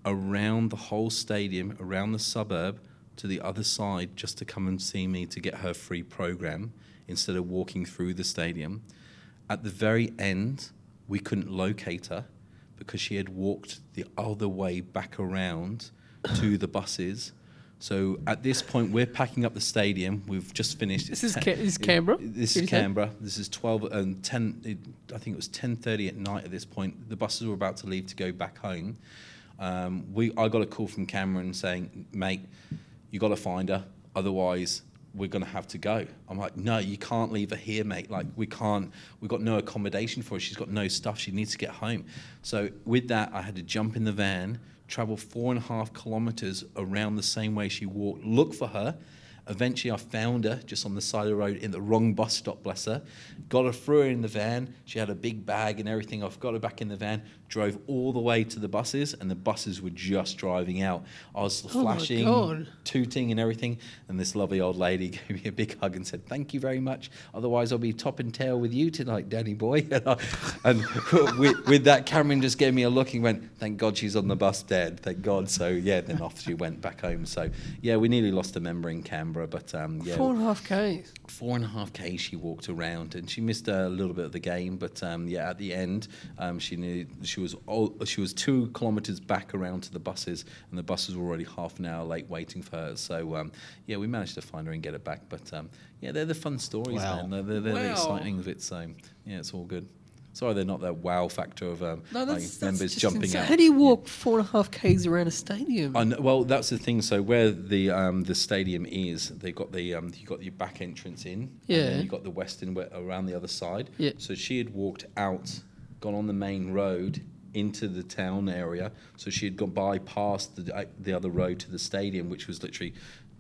around the whole stadium, around the suburb to the other side just to come and see me to get her free program instead of walking through the stadium. At the very end, we couldn't locate her because she had walked the other way back around to the buses. So at this point, we're packing up the stadium. We've just finished. This is Ca- this is Canberra, This is? Canberra. This is twelve and ten. It, I think it was ten thirty at night. At this point, the buses were about to leave to go back home. Um, we, I got a call from Cameron saying, "Mate, you got to find her, otherwise we're going to have to go." I'm like, "No, you can't leave her here, mate. Like we can't. We've got no accommodation for her. She's got no stuff. She needs to get home." So with that, I had to jump in the van, travel four and a half kilometers around the same way she walked, look for her. Eventually, I found her just on the side of the road in the wrong bus stop, bless her. Got her through her in the van. She had a big bag and everything. I've got her back in the van, drove all the way to the buses, and the buses were just driving out. I was Oh flashing, tooting, and everything. And this lovely old lady gave me a big hug and said, Thank you very much. Otherwise, I'll be top and tail with you tonight, Danny boy. And, I, and with, with that, Cameron just gave me a look and went, Thank God she's on the bus dead. Thank God. So, yeah, then off she went back home. So, yeah, we nearly lost a member in Canberra, but um, yeah, Four and a half k. four and a half k she walked around and she missed a little bit of the game but um, yeah at the end um, she knew she was all, she was two kilometers back around to the buses and the buses were already half an hour late waiting for her so um, yeah we managed to find her and get her back but um, yeah they're the fun stories Wow. man they're, they're, they're the exciting of it so yeah it's all good sorry they're not that wow factor of um, No, like that's, that's members just jumping insane. out How do you Yeah. walk four and a half Ks around a stadium? I know, well, that's the thing. So where the um, the stadium is, they've got the um, you got your back entrance in, and Yeah. then you got the western wa- around the other side. Yeah. So she had walked out, gone on the main road into the town area. So she had gone bypassed the uh, the other road to the stadium, which was literally.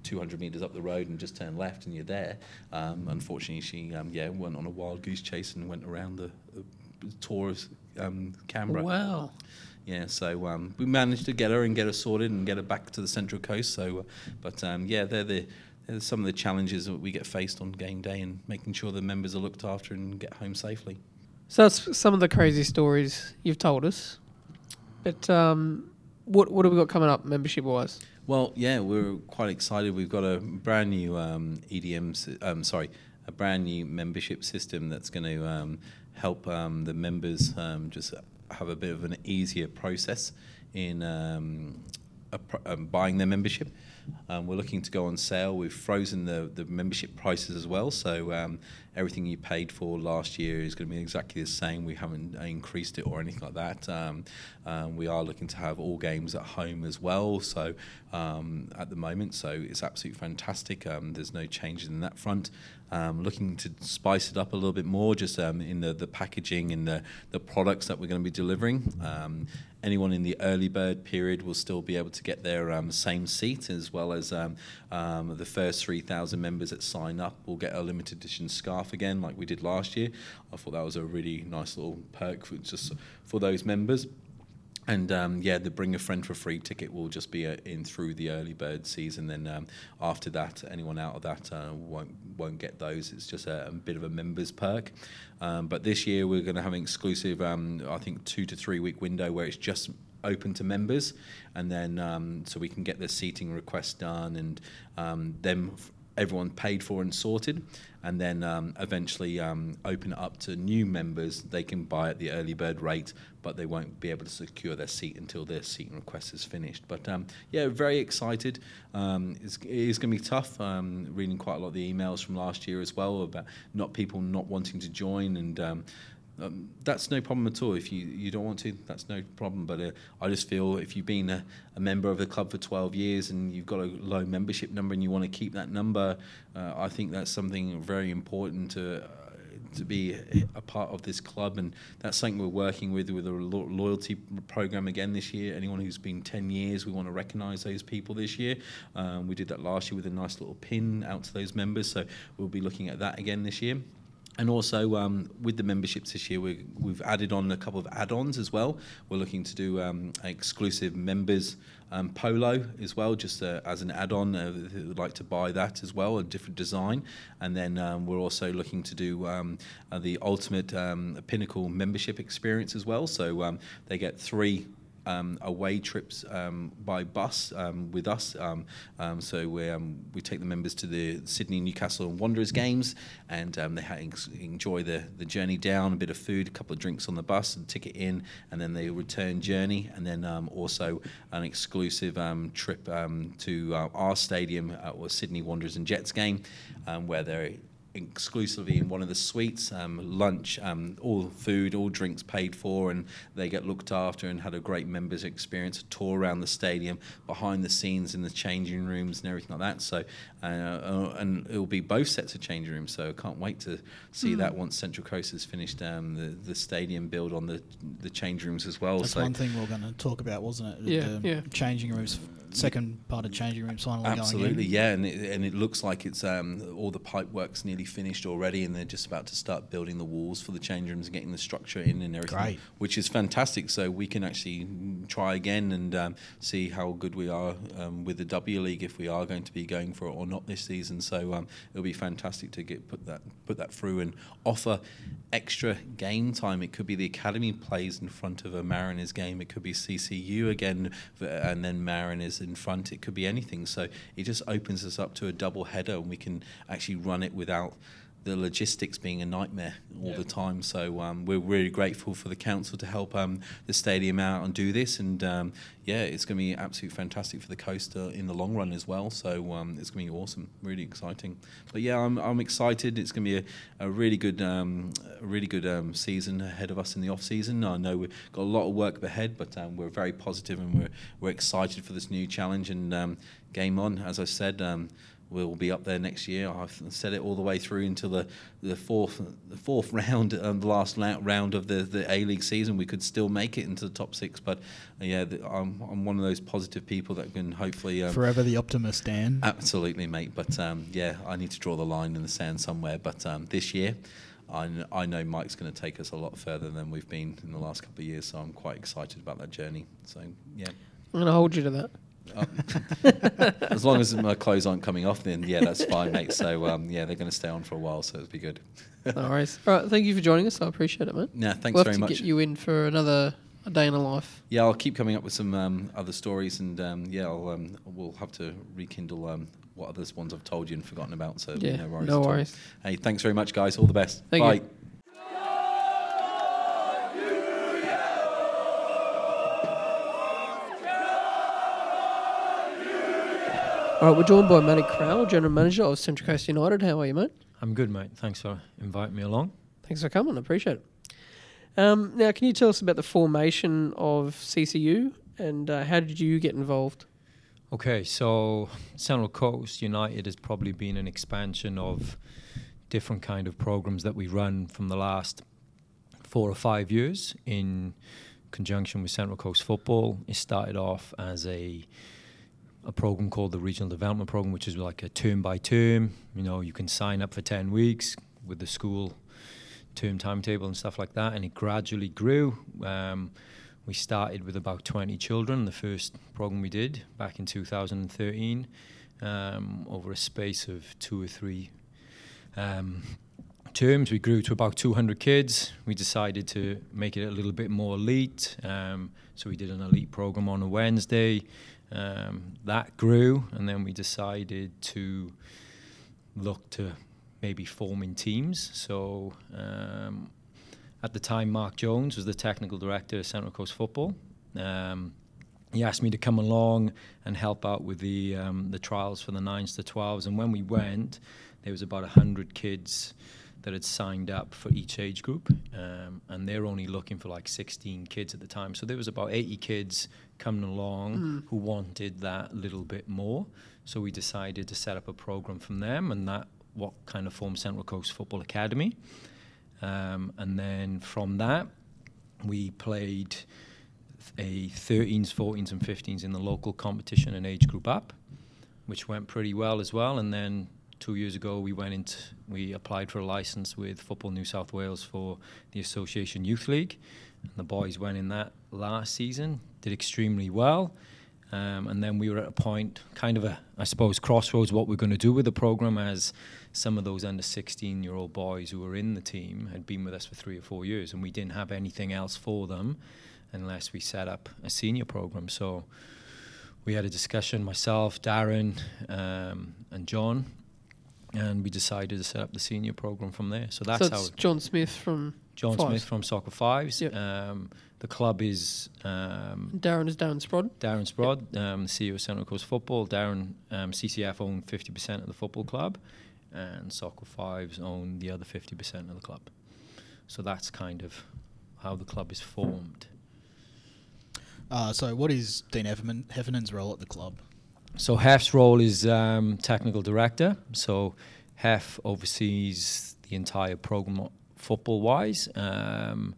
200 meters up the road and just turn left and you're there. Um, unfortunately, she um, yeah went on a wild goose chase and went around the, the tour of um, Canberra. Wow. Yeah, so um, we managed to get her and get her sorted and get her back to the Central Coast. So, uh, but um, yeah, they're the they're some of the challenges that we get faced on game day and making sure the members are looked after and get home safely. So that's some of the crazy stories you've told us. But um, what what have we got coming up membership wise? Well, yeah, we're quite excited. We've got a brand new um, EDM, um, sorry, a brand new membership system that's going to um, help um, the members um, just have a bit of an easier process in um, a um, buying their membership. Um, we're looking to go on sale. We've frozen the, the membership prices as well, so um, everything you paid for last year is going to be exactly the same. We haven't increased it or anything like that. Um, um, we are looking to have all games at home as well. So um, at the moment, so it's absolutely fantastic. Um, there's no changes in that front. Um, looking to spice it up a little bit more, just um, in the, the packaging and the, the products that we're going to be delivering. Um, anyone in the early bird period will still be able to get their um, same seat, as well as um, um, the first 3,000 members that sign up will get a limited edition scarf again, like we did last year. I thought that was a really nice little perk for just for those members. And um, yeah, the bring a friend for free ticket will just be uh, in through the early bird season. Then um, after that, anyone out of that uh, won't won't get those. It's just a, a bit of a members perk. Um, but this year we're going to have an exclusive, um, I think, two to three week window where it's just open to members, and then um, so we can get the seating request done and um, them everyone paid for and sorted, and then um, eventually um, open it up to new members. They can buy at the early bird rate, but they won't be able to secure their seat until their seating request is finished. But um, yeah, very excited. Um, it's, it is going to be tough. Um, reading quite a lot of the emails from last year as well about not people not wanting to join and. Um, that's no problem at all. If you, you don't want to, that's no problem. But uh, I just feel if you've been a, a member of the club for 12 years and you've got a low membership number and you want to keep that number, uh, I think that's something very important to. Uh, to be a part of this club, and that's something we're working with with a lo- loyalty program again this year. Anyone who's been 10 years, we want to recognise those people this year. Um, we did that last year with a nice little pin out to those members, so we'll be looking at that again this year. And also um, with the memberships this year, we, we've added on a couple of add-ons as well. We're looking to do um, exclusive members um, polo as well, just uh, as an add-on. Uh, would like to buy that as well, a different design. And then um, we're also looking to do um, uh, the ultimate um, pinnacle membership experience as well. So they get three um, away trips um, by bus um, with us. Um, um, so we um, we take the members to the Sydney, Newcastle, and Wanderers games, and they ha- enjoy the the journey down, a bit of food, a couple of drinks on the bus, and ticket in, and then the return journey, and then also an exclusive trip to uh, our stadium, uh, or Sydney Wanderers and Jets game, where they're exclusively in one of the suites, um, lunch, um, all food, all drinks paid for, and they get looked after and had a great members experience, a tour around the stadium, behind the scenes in the changing rooms and everything like that. So, uh, uh, and it will be both sets of changing rooms. So I can't wait to see that once Central Coast has finished um, the the stadium build on the the change rooms as well. That's so one thing we are going to talk about, wasn't it? Yeah, the yeah. Changing rooms, second part of changing rooms finally Absolutely, going in. yeah, and it, and it looks like it's um, all the pipe work's nearly finished already, and they're just about to start building the walls for the change rooms and getting the structure in and everything, Great. which is fantastic. So we can actually try again and um, see how good we are um, with the W League if we are going to be going for it or not this season. So um, it'll be fantastic to get put that put that through and offer extra game time. It could be the academy plays in front of a Mariners game. It could be CCU again, and then Mariners in front. It could be anything. So it just opens us up to a double header, and we can actually run it without the logistics being a nightmare all the time. So um, we're really grateful for the council to help um, the stadium out and do this. And um, yeah, it's going to be absolutely fantastic for the coast uh, in the long run as well. So um, it's going to be awesome, really exciting. But yeah, I'm, I'm excited. It's going to be a, a really good, um, a really good um, season ahead of us in the off season. I know we've got a lot of work ahead, but we're very positive and we're we're excited for this new challenge and game on. As I said. We'll be up there next year. I've said it all the way through until the, the fourth the fourth round, um, the last la- round of the, the A League season. We could still make it into the top six, but uh, yeah, the, I'm, I'm one of those positive people that can hopefully um, Forever the optimist, Dan. Absolutely, mate. But um, yeah, I need to draw the line in the sand somewhere. But um, this year, I, kn- I know Mike's going to take us a lot further than we've been in the last couple of years. So I'm quite excited about that journey. So yeah, I'm going to hold you to that. Uh, as long as my clothes aren't coming off, then yeah, that's fine, mate. So um, yeah, they're going to stay on for a while, so it'll be good. No worries. All right, thank you for joining us. I appreciate it, mate. Yeah, thanks we'll have very to much. get you in for another a day in a life. Yeah, I'll keep coming up with some um, other stories, and um, yeah, I'll, um, we'll have to rekindle um, what other ones I've told you and forgotten about. So Yeah, no worries. no worries. Hey, thanks very much, guys. All the best. Thank Bye. you. All right, we're joined by Manny Crowell, General Manager of Central Coast United. How are you, mate? I'm good, mate. Thanks for inviting me along. Thanks for coming. I appreciate it. Um, now, can you tell us about the formation of CCU and uh, how did you get involved? Okay, so Central Coast United has probably been an expansion of different kind of programs that we run from the last four or five years in conjunction with Central Coast Football. It started off as a a program called the Regional Development Program, which is like a term by term. You know, you can sign up for ten weeks with the school term timetable and stuff like that, and it gradually grew. Um, we started with about 20 children, the first program we did back in 2013, um, over a space of two or three um, terms. We grew to about 200 kids. We decided to make it a little bit more elite, um, so we did an elite program on a Wednesday. Um, that grew, and then we decided to look to maybe forming teams. So um, at the time, Mark Jones was the technical director of Central Coast Football. Um, he asked me to come along and help out with the um, the trials for the nines to twelves. And when we went, there was about hundred kids that had signed up for each age group, um, and they're only looking for like 16 kids at the time. So there was about 80 kids coming along who wanted that little bit more. So we decided to set up a program from them, and that what kind of formed Central Coast Football Academy. Um, and then from that, we played a 13s, 14s, and 15s in the local competition and age group up, which went pretty well as well. And then two years ago, we went into we applied for a license with Football New South Wales for the Association Youth League. And the boys went in that last season, did extremely well. Um, and then we were at a point, kind of a, I suppose, crossroads what we're going to do with the program, as some of those under 16 year old boys who were in the team had been with us for three or four years, and we didn't have anything else for them. unless we set up a senior program. So we had a discussion, myself, Darren, um, and John, and we decided to set up the senior program from there. So that's so how it's John Smith from John Fives. Smith from Soccer Fives. Yep. Um, the club is um, Darren is Darren Sprod. Darren Sprod, um, CEO of Central Coast Football. Darren, um, CCF own 50% of the football club, and Soccer Fives own the other 50% of the club. So that's kind of how the club is formed. Uh, so, what is Dean Heffernan, Heffernan's role at the club? So Hef's role is um, technical director. So Hef oversees the entire program football wise. Um,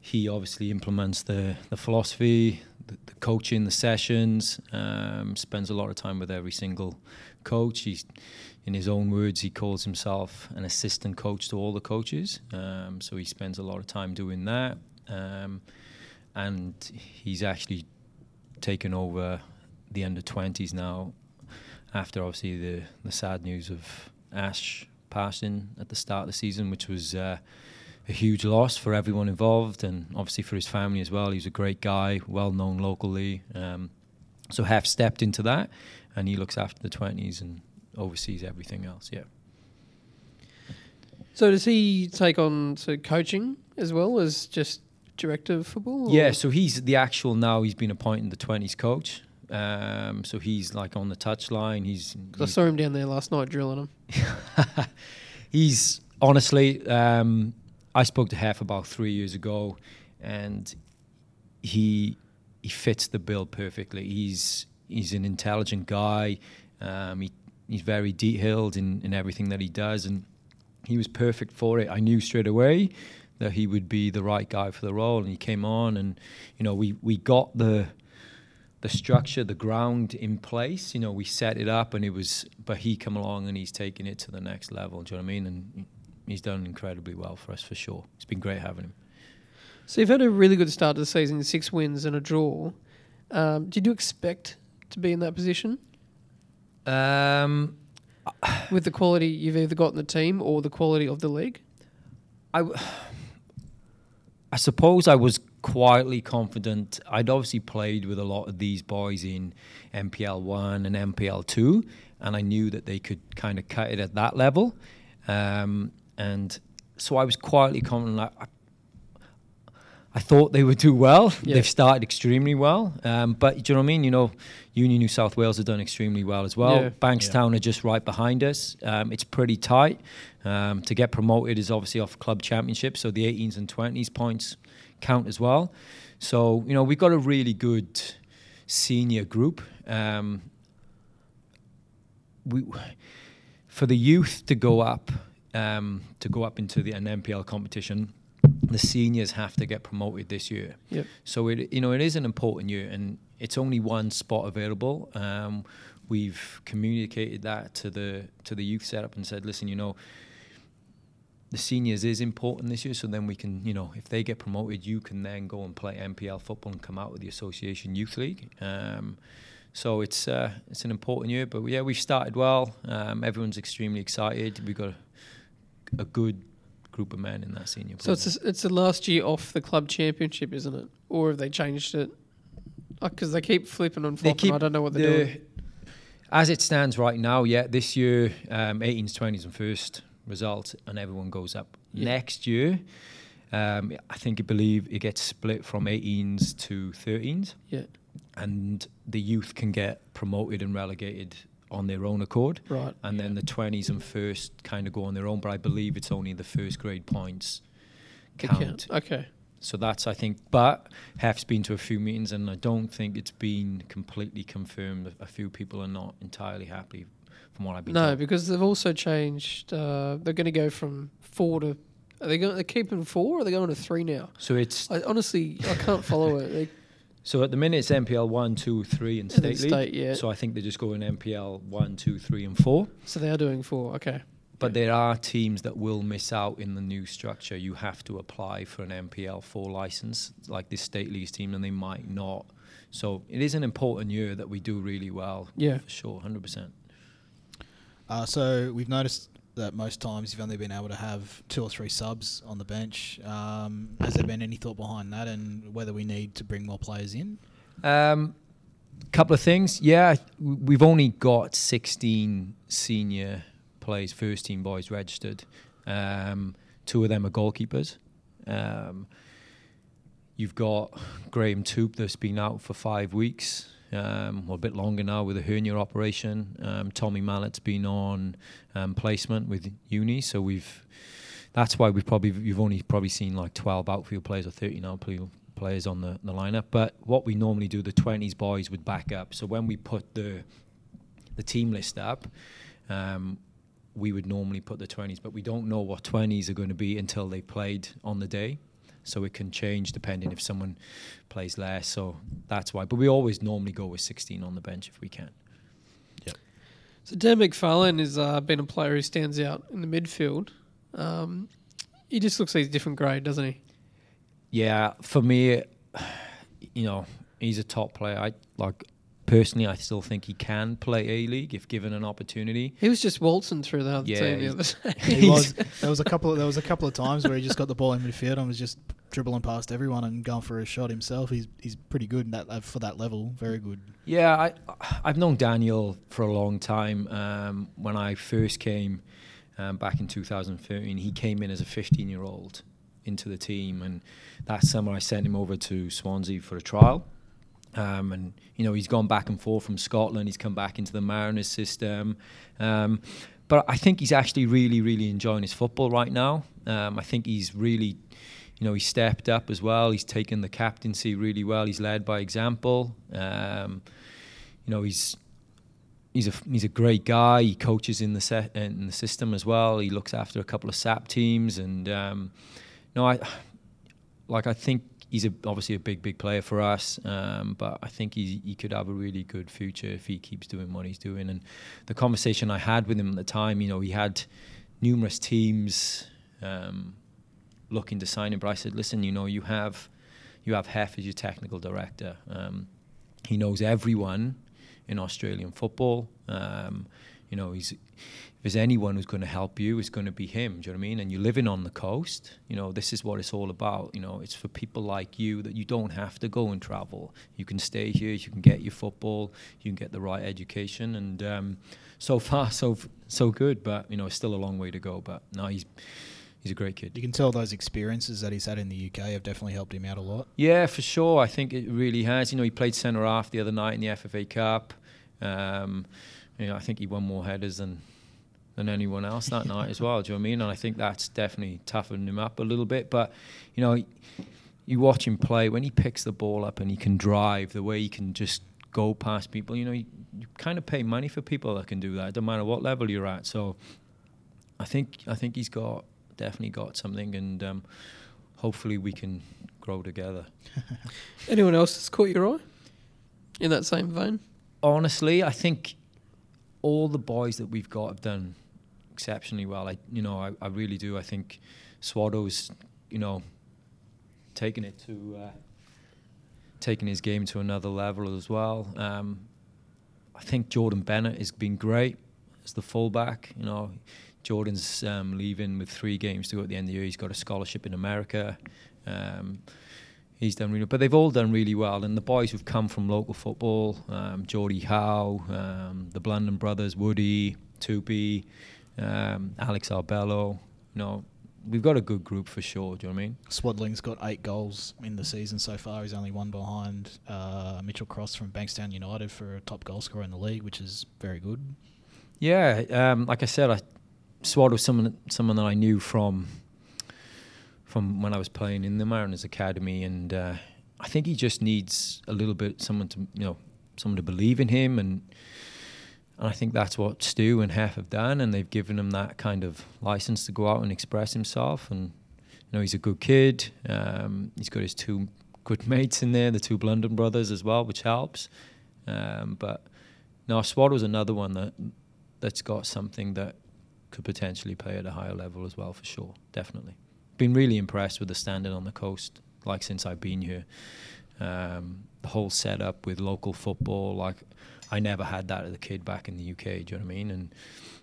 he obviously implements the, the philosophy, the, the coaching, the sessions, um, spends a lot of time with every single coach. He's, in his own words, he calls himself an assistant coach to all the coaches. Um, so he spends a lot of time doing that. Um, and he's actually taken over the under 20s now after obviously the, the sad news of Ash passing at the start of the season, which was uh, a huge loss for everyone involved and obviously for his family as well. He was a great guy, well known locally. Um, so Hef stepped into that and he looks after the 20s and oversees everything else, yeah. So does he take on so coaching as well as just director of football? or- Yeah, so he's the actual now. He's been appointed the twenties coach. Um, so he's like on the touchline. He's 'Cause I saw him down there last night drilling him. he's honestly. Um, I spoke to Hef about three years ago, and he he fits the bill perfectly. He's he's an intelligent guy. Um, he he's very detailed in, in everything that he does, and he was perfect for it. I knew straight away that he would be the right guy for the role, and he came on, and you know we we got the the structure, the ground in place. You know, we set it up, and it was. But he come along and he's taken it to the next level. Do you know what I mean? And he's done incredibly well for us for sure. It's been great having him. So you've had a really good start to the season, six wins and a draw. Um, did you expect to be in that position Um, with the quality you've either got in the team or the quality of the league? I, w- I suppose I was quietly confident. I'd obviously played with a lot of these boys in NPL one and NPL two, and I knew that they could kind of cut it at that level, um, and so I was quietly confident. I, I, I thought they would do well. Yeah. They've started extremely well, um, but do you know what I mean? You know, Union New South Wales have done extremely well as well. Yeah. Bankstown are just right behind us. Um, it's pretty tight. Um, to get promoted is obviously off club championship, so the 18s and 20s points count as well. So you know we've got a really good senior group. Um, we for the youth to go up um, to go up into the an NPL competition, the seniors have to get promoted this year. Yep. So it you know it is an important year, and it's only one spot available. Um, we've communicated that to the to the youth setup and said, listen, you know, the seniors is important this year. So then we can, you know, if they get promoted, you can then go and play NPL football and come out with the Association Youth League. Um, so it's uh, it's an important year, but yeah, we've started well. Um, everyone's extremely excited. We've got a, a good group of men in that senior. So it's program. the- it's the last year off the club championship, isn't it? Or have they changed it? Because they keep flipping and flopping. keep I don't know what they're the- doing. As it stands right now, yeah, this year, um, 18s, 20s, and first result, and everyone goes up. Yeah. Next year, um, I think I believe it gets split from 18s to 13s, Yeah, and the youth can get promoted and relegated on their own accord, right. and then the 20s and first kind of go on their own. But I believe it's only the first grade points count. Okay. So that's I think, but Hef's been to a few meetings, and I don't think it's been completely confirmed. A few people are not entirely happy from what I've been No, told. because they've also changed. Uh, they're going to go from four to. Are they going? They're keeping four, or are they going to three now? So it's I honestly I can't follow it. They, so at the minute it's NPL one, two, three, and and state league. state, yeah. So I think they're just going NPL one, two, three, and four. So they are doing four. Okay. But there are teams that will miss out in the new structure. You have to apply for an NPL four license, like this state league team, and they might not. So it is an important year that we do really well. Yeah. For sure, hundred percent. Uh, so we've noticed that most times you've only been able to have two or three subs on the bench. Um, has there been any thought behind that, and whether we need to bring more players in? Um, couple of things. Yeah, we've only got 16 senior players, first team boys registered. Um, two of them are goalkeepers. Um, you've got Graham Toop that's been out for five weeks, um, or a bit longer now with a hernia operation. Um, Tommy Mallett's been on um, placement with uni, so we've. That's why we've probably you've only probably seen like 12 outfield players or 13 outfield players on the, the lineup. But what we normally do, the 20s boys would back up. So when we put the the team list up, um, we would normally put the 20s, but we don't know what 20s are going to be until they played on the day. So it can change depending if someone plays less. So that's why. But we always normally go with 16 on the bench if we can. Yeah. So Dan McFarlane has uh, been a player who stands out in the midfield. Um, he just looks like he's a different grade, doesn't he? Yeah, for me, you know, he's a top player. I like personally, I still think he can play A League if given an opportunity. He was just waltzing through the other Yeah, team the he's- other day. He was. There was a couple. Of, there was a couple of times where he just got the ball in midfield and was just dribbling past everyone and going for a shot himself. He's he's pretty good in that uh, for that level. Very good. Yeah, I I've known Daniel for a long time. Um, when I first came um, back in 2013, he came in as a 15 year old into the team, and that summer I sent him over to Swansea for a trial. Um, and you know he's gone back and forth from Scotland. He's come back into the Mariners system, um, but I think he's actually really, really enjoying his football right now. Um, I think he's really, you know, he's stepped up as well. He's taken the captaincy really well. He's led by example. Um, you know, he's he's a he's a great guy. He coaches in the set in the system as well. He looks after a couple of SAP teams, and um, no, I like I think he's a, obviously a big big player for us. Um, but I think he could have a really good future if he keeps doing what he's doing. And the conversation I had with him at the time, you know, he had numerous teams um, looking to sign him, but I said, listen, you know, you have you have Hef as your technical director. Um, he knows everyone in Australian football. Um, you know, he's there's anyone who's going to help you, it's going to be him. Do you know what I mean? And you're living on the coast. You know, this is what it's all about. You know, it's for people like you that you don't have to go and travel. You can stay here. You can get your football. You can get the right education. And um, so far, so so good. But you know, it's still a long way to go. But no, he's he's a great kid. You can tell those experiences that he's had in the UK have definitely helped him out a lot. Yeah, for sure. I think it really has. You know, he played centre half the other night in the FFA Cup. Um, you know, I think he won more headers than than anyone else that night as well. Do you know what I mean? And I think that's definitely toughened him up a little bit. But you know, you watch him play when he picks the ball up and he can drive the way he can just go past people. You know, you, you kind of pay money for people that can do that, no matter what level you're at. So I think I think he's got definitely got something, and um, hopefully we can grow together. Anyone else that's caught your eye in that same vein? honestly, I think all the boys that we've got have done exceptionally well. I, you know, I, I really do. I think Swado's, you know, taking it to, uh, taking his game to another level as well. Um, I think Jordan Bennett has been great as the fullback. You know, Jordan's um, leaving with three games to go at the end of the year. He's got a scholarship in America. Um, he's done really, but they've all done really well. And the boys who've come from local football, um, Geordie Howe, um, the Blunden brothers, Woody, Tupi, um, Alex Arbello, you know, we've got a good group for sure. Do you know what I mean? Swadling's got eight goals in the season so far. He's only one behind uh, Mitchell Cross from Bankstown United for a top goal scorer in the league, which is very good. Yeah, um, like I said, I, Swad was someone someone that I knew from from when I was playing in the Mariners Academy, and uh, I think he just needs a little bit someone to you know someone to believe in him, and and I think that's what Stu and Hef have done, and they've given him that kind of license to go out and express himself, and you know he's a good kid. Um, he's got his two good mates in there, the two Blunden brothers as well, which helps. Um, but now Swad was another one that that's got something that could potentially play at a higher level as well, for sure, definitely. Been really impressed with the standard on the coast, like since I've been here. Um, the whole setup with local football, like I never had that as a kid back in the UK. Do you know what I mean? And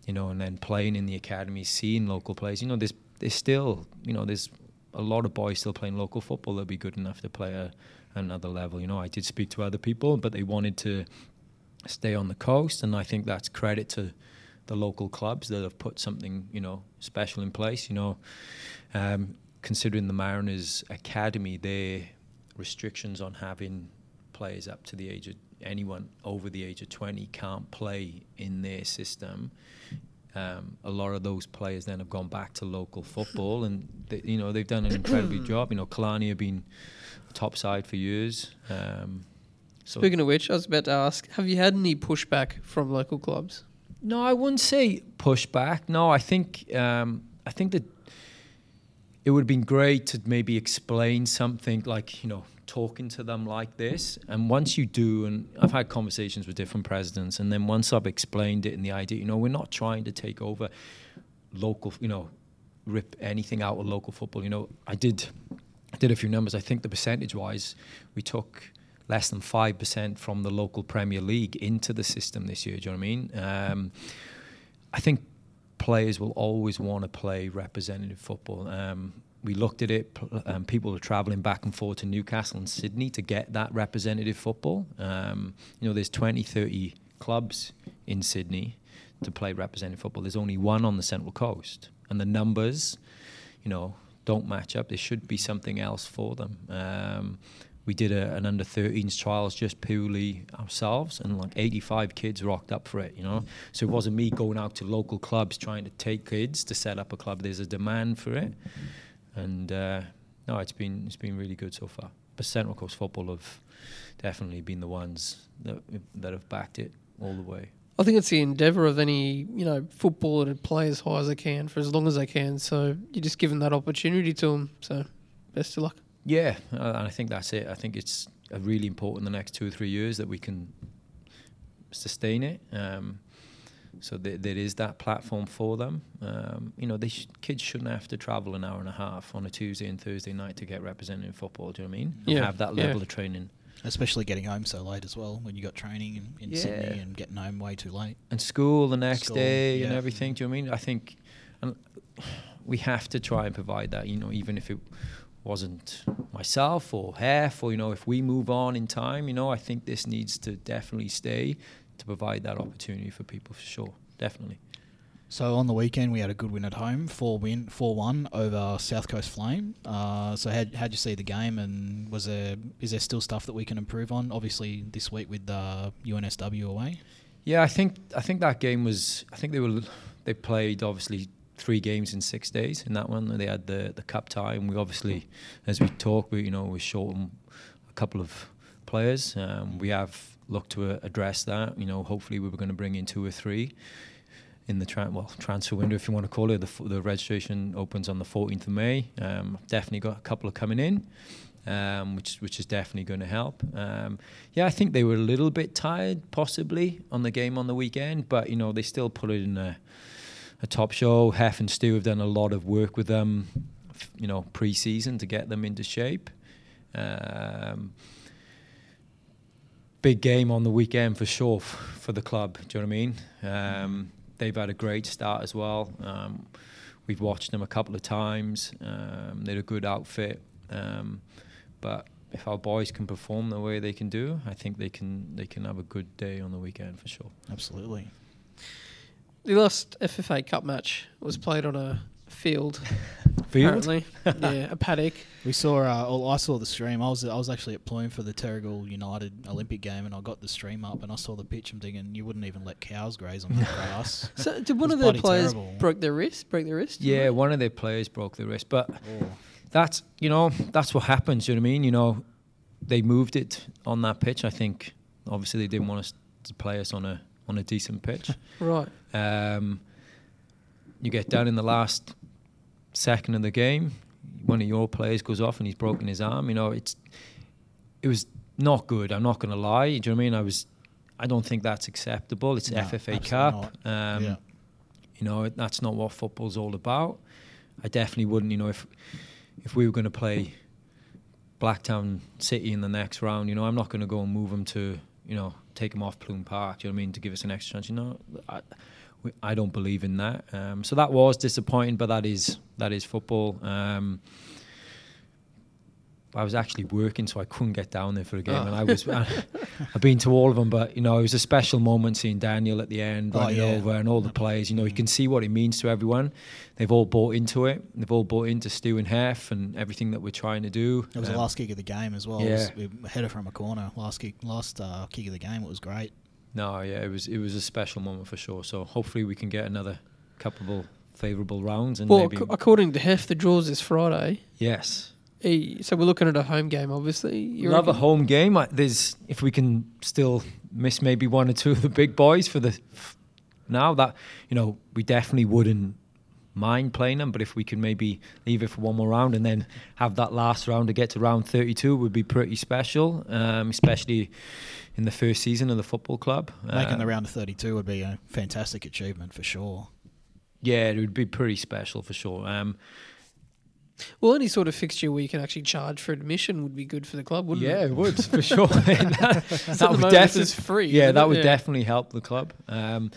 you know, and then playing in the academy, seeing local players. You know, there's there's still you know there's a lot of boys still playing local football that'll be good enough to play a, another level. You know, I did speak to other people, but they wanted to stay on the coast, and I think that's credit to the local clubs that have put something you know special in place. You know, um, considering the Mariners academy, their restrictions on having players up to the age of anyone over the age of 20 can't play in their system. Um, a lot of those players then have gone back to local football, and they, you know they've done an incredible job. You know, Killarney have been top side for years. Um, so Speaking of which, I was about to ask: Have you had any pushback from local clubs? No, I wouldn't say pushback. No, I think um, I think that it would have been great to maybe explain something like you know talking to them like this. And once you do, and I've had conversations with different presidents, and then once I've explained it and the idea, you know, we're not trying to take over local, you know, rip anything out of local football. You know, I did I did a few numbers. I think the percentage wise, we took less than five percent from the local Premier League into the system this year. Do you know what I mean? Um, I think players will always want to play representative football. Um, we looked at it. Um, people are travelling back and forth to Newcastle and Sydney to get that representative football. Um, you know, there's 20, 30 clubs in Sydney to play representative football. There's only one on the Central Coast, and the numbers, you know, don't match up. There should be something else for them. Um, we did a, an under 13s trials just purely ourselves and like 85 kids rocked up for it you know so it wasn't me going out to local clubs trying to take kids to set up a club there's a demand for it and uh, no, it's been it's been really good so far. But Central Coast Football have definitely been the ones that that have backed it all the way. I think it's the endeavour of any you know footballer to play as high as they can for as long as they can. So you're just give them that opportunity to them. So best of luck. Yeah, and I think that's it. I think it's really important the next two or three years that we can sustain it. Um, so th- there is that platform for them. Um, you know, they sh- kids shouldn't have to travel an hour and a half on a Tuesday and Thursday night to get represented in football. Do you know what I mean? Yeah. Have that Yeah. level of training Especially getting home so late as well when you got training in, in Yeah. Sydney and getting home way too late. and school the next School, day and everything. Do you know what I mean? I think, and we have to try and provide that. You know, even if it wasn't myself or Hef, or you know, if we move on in time, you know, I think this needs to definitely stay to provide that opportunity for people for sure. Definitely. So on the weekend we had a good win at home, four win, four one over South Coast Flame. Uh, so how how'd you see the game, and was there is there still stuff that we can improve on? Obviously this week with uh, UNSW away. Yeah, I think I think that game was. I think they were. They played obviously three games in six days in that one. They had the the cup tie, and we obviously, as we talk, we you know we short on a couple of players. Um, we have looked to uh, address that. You know, hopefully we were going to bring in two or three in the tra- well transfer window, if you want to call it. The, f- the registration opens on the 14th of May. Um, definitely got a couple of coming in. Um, which which is definitely going to help. Um, yeah, I think they were a little bit tired, possibly, on the game on the weekend, but you know they still put it in a, a top show. Hef and Stu have done a lot of work with them, you know, pre-season to get them into shape. Um, big game on the weekend for sure f- for the club. Do you know what I mean? Um, they've had a great start as well. Um, we've watched them a couple of times. Um, they're a good outfit, um, but if our boys can perform the way they can do, I think they can they can have a good day on the weekend for sure. Absolutely. The last FFA Cup match was played on a field. Field? Apparently, yeah, a paddock. We saw. Uh, well, I saw the stream. I was I was actually at Pluim for the Terrigal United Olympic game, and I got the stream up, and I saw the pitch. I'm thinking you wouldn't even let cows graze on the grass. So did one of the bloody players terrible. broke their wrist? Break their wrist? Yeah, one of their players broke their wrist, but that's you know that's what happens. You know what I mean? You know, they moved it on that pitch. I think obviously they didn't want us to play us on a on a decent pitch. Right. Um, you get down in the last second of the game, one of your players goes off and he's broken his arm. You know, it's it was not good. I'm not going to lie. Do you know what I mean? I was. I don't think that's acceptable. It's No, FFA Cup. Um, Yeah. You know, that's not what football's all about. I definitely wouldn't. You know, if if we were going to play Blacktown City in the next round, you know, I'm not going to go and move them to you know, take him off Pluim Park. Do you know what I mean? To give us an extra chance. You know, I, I don't believe in that. Um, so that was disappointing, but that is that is football. Um, I was actually working, so I couldn't get down there for the game, Oh. and I was. I, I've been to all of them, but you know, it was a special moment seeing Daniel at the end Oh, running yeah. over, and all the players. You know, you can see what it means to everyone. They've all bought into it. They've all bought into Stu and Hef and everything that we're trying to do. It was the Um, last kick of the game as well. yeah. Was, we headed from a corner. Last kick, last uh, kick of the game. It was great. No, yeah, it was it was a special moment for sure. So hopefully we can get another couple of favourable rounds and Well, maybe ac- according to Hef, the draws this Friday. yes. So we're looking at a home game, obviously. You Love a home game. I- There's if we can still miss maybe one or two of the big boys for the now that you know we definitely wouldn't mind playing them, but if we can maybe leave it for one more round and then have that last round to get to round 32 would be pretty special, um, especially in the first season of the football club. Making the Um, round of 32 would be a fantastic achievement for sure. Yeah, it would be pretty special for sure. Um, Well, any sort of fixture where you can actually charge for admission would be good for the club, wouldn't yeah, it? Yeah, it would for sure. that So that would definitely is free. Yeah, that it? would Yeah. definitely help the club. Um,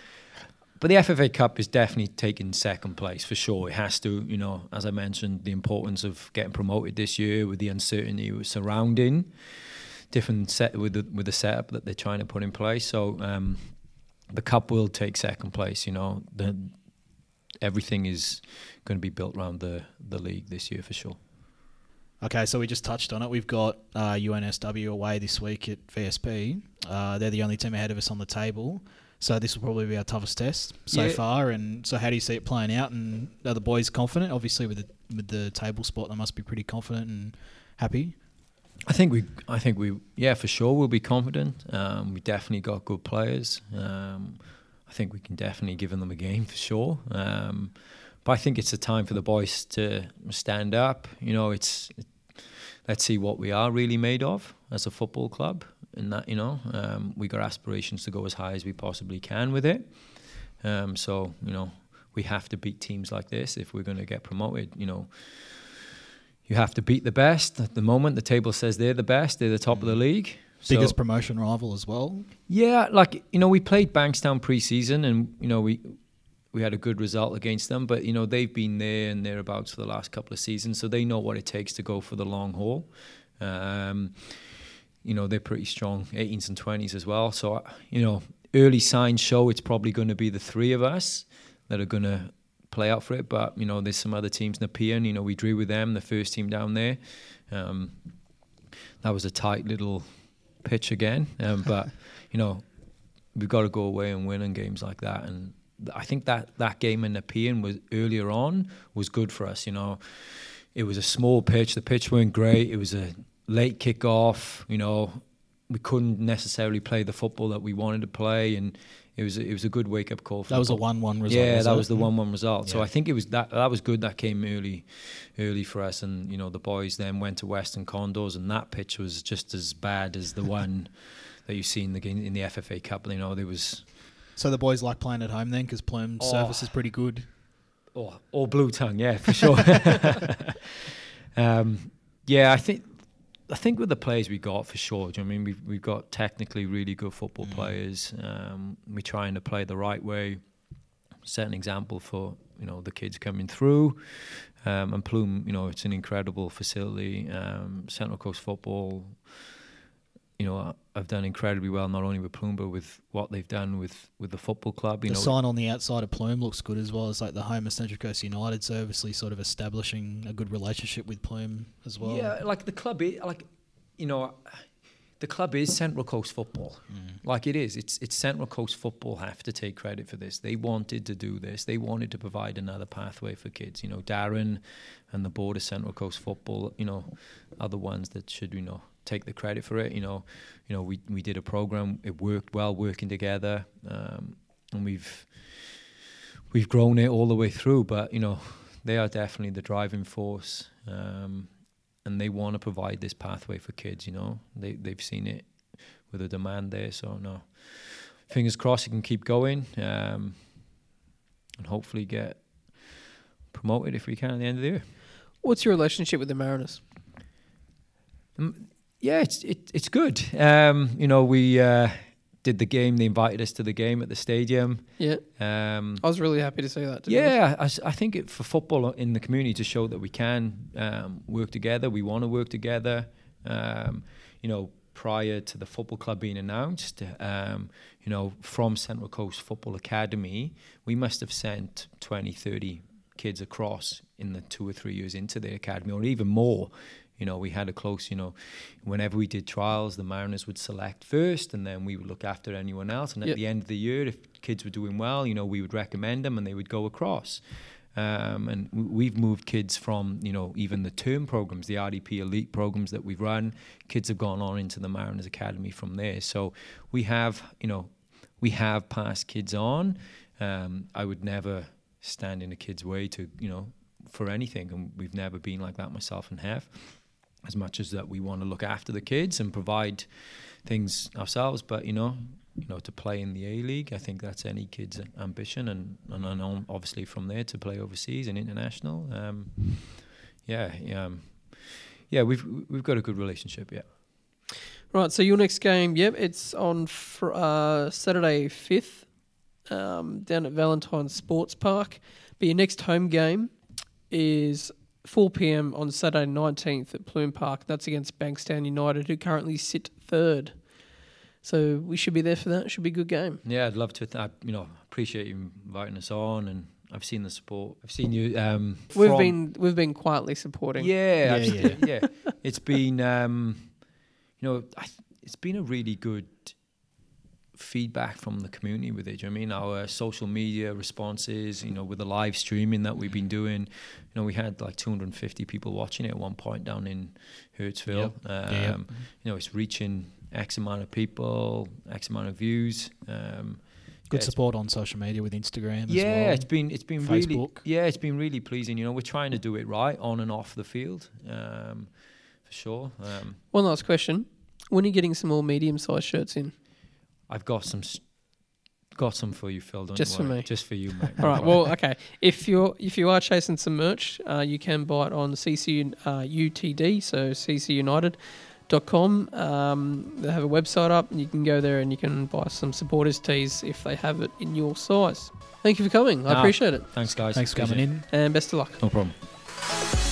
but the FFA Cup is definitely taking second place for sure. It has to, you know, as I mentioned, the importance of getting promoted this year with the uncertainty surrounding different set with the with the setup that they're trying to put in place. So um, the cup will take second place. You know, the everything is going to be built around the the league this year for sure. Okay, so we just touched on it. We've got uh, UNSW away this week at VSP. Uh, they're the only team ahead of us on the table. So this will probably be our toughest test so Yeah. far. And so, how do you see it playing out? And are the boys confident? Obviously, with the with the table spot, they must be pretty confident and happy. I think we, I think we, yeah, for sure, we'll be confident. Um, we definitely got good players. Um, I think we can definitely give them a game for sure. Um, but I think it's a time for the boys to stand up. You know, it's let's see what we are really made of as a football club. And that, you know, um, we got aspirations to go as high as we possibly can with it. Um, so you know, we have to beat teams like this if we're going to get promoted. You know, you have to beat the best. At the moment, the table says they're the best. They're the top of the league. So- Biggest promotion rival as well. yeah, like you know, we played Bankstown pre-season, and you know we we had a good result against them. But you know they've been there and thereabouts for the last couple of seasons, so they know what it takes to go for the long haul. Um, you know they're pretty strong, 18s and 20s as well. So you know, early signs show it's probably going to be the three of us that are going to play out for it. But you know, there's some other teams, Nepean. You know, we drew with them, the first team down there. Um, that was a tight little pitch again, um, but you know, we've got to go away and win in games like that. And I think that that game in Nepean was earlier on was good for us. You know, it was a small pitch. The pitch weren't great. It was a late kick-off. You know, we couldn't necessarily play the football that we wanted to play, and it was it was a good wake-up call. For That was a one-one result. yeah, that was the one-one result. So I think it was that that was good. That came early, early for us, and you know the boys then went to Western Condors, and that pitch was just as bad as the one that you see in the game in the FFA Cup. You know there was So the boys like playing at home then, because Pluim's Oh. surface is pretty good. oh, or blue tongue, yeah, for sure. um, yeah, I think. I think with the players we got for sure, do you know I mean we've we've got technically really good football Mm. players. Um, we're trying to play the right way, set an example for you know the kids coming through. Um, and Pluim, you know, it's an incredible facility. Um, Central Coast Football, you know, have done incredibly well not only with Pluim but with what they've done with with the football club. You the know, sign on the outside of Pluim looks good as well. It's like the home of Central Coast United, so obviously sort of establishing a good relationship with Pluim as well. Yeah, like the club, is, like you know, the club is Central Coast football. Mm. Like it is. It's it's Central Coast football have to take credit for this. They wanted to do this. They wanted to provide another pathway for kids. You know, Darren and the board of Central Coast football. You know, are the ones that should you know take the credit for it. You know, you know we we did a program. It worked well, working together, um, and we've we've grown it all the way through. But you know, they are definitely the driving force. Um, and they want to provide this pathway for kids. You know, they they've seen it with a demand there. So no, fingers crossed, it can keep going, um, and hopefully get promoted if we can at the end of the year. What's your relationship with the Mariners? Yeah, it's it, it's good. Um, you know, we uh, did the game. They invited us to the game at the stadium. Yeah, Um, I was really happy to see that. to yeah, I, I think it, for football in the community to show that we can um, work together, we want to work together. Um, you know, prior to the football club being announced, um, you know, from Central Coast Football Academy, we must have sent 20, 30 kids across in the two or three years into the academy, or even more. You know, we had a close, you know, whenever we did trials, the Mariners would select first and then we would look after anyone else. And at Yep. the end of the year, if kids were doing well, you know, we would recommend them and they would go across. Um, and we've moved kids from, you know, even the term programs, the RDP elite programs that we've run, kids have gone on into the Mariners Academy from there. So we have, you know, we have passed kids on. Um, I would never stand in a kid's way to, you know, for anything. And we've never been like that myself and have as much as that we want to look after the kids and provide things ourselves. But you know, you know, to play in the A League, I think that's any kid's ambition, and and, obviously from there to play overseas and international. Um, yeah, yeah, um, yeah. We've we've got a good relationship. Yeah. Right, so your next game, yep, it's on fr- uh, Saturday 5th um, down at Valentine Sports Park. But your next home game is 4 p.m. on Saturday 19th at Pluim Park. That's against Bankstown United, who currently sit third. So we should be there for that. Should be a good game. Yeah, I'd love to. Th- I, you know, appreciate you inviting us on, and I've seen the support. I've seen you. Um, We've been we've been quietly supporting. Yeah, Yeah, absolutely, yeah. It's been, um, you know, I th- it's been a really good feedback from the community with it. do you know what I mean? Our social media responses, you know, with the live streaming that we've been doing, you know, we had like 250 people watching it at one point down in Hurstville. Um, Yep. You know, it's reaching X amount of people, X amount of views. Um, Good yeah, support on social media with Instagram. yeah, as well. it's been it's been really Facebook. yeah, it's been really pleasing. You know, we're trying to do it right on and off the field, um, for sure. Um, One last question: When are you getting some more medium-sized shirts in? I've got some s- got some for you, Phil. Don't Just for worry. me. just for you, mate. All right. Well, okay. If you're if you are chasing some merch, uh, you can buy it on CC uh, UTD, so ccunited.com. Um, they have a website up, and you can go there and you can buy some supporters tees if they have it in your size. Thank you for coming. I No. appreciate it, Thanks, guys. Thanks for coming in. and best of luck. No problem.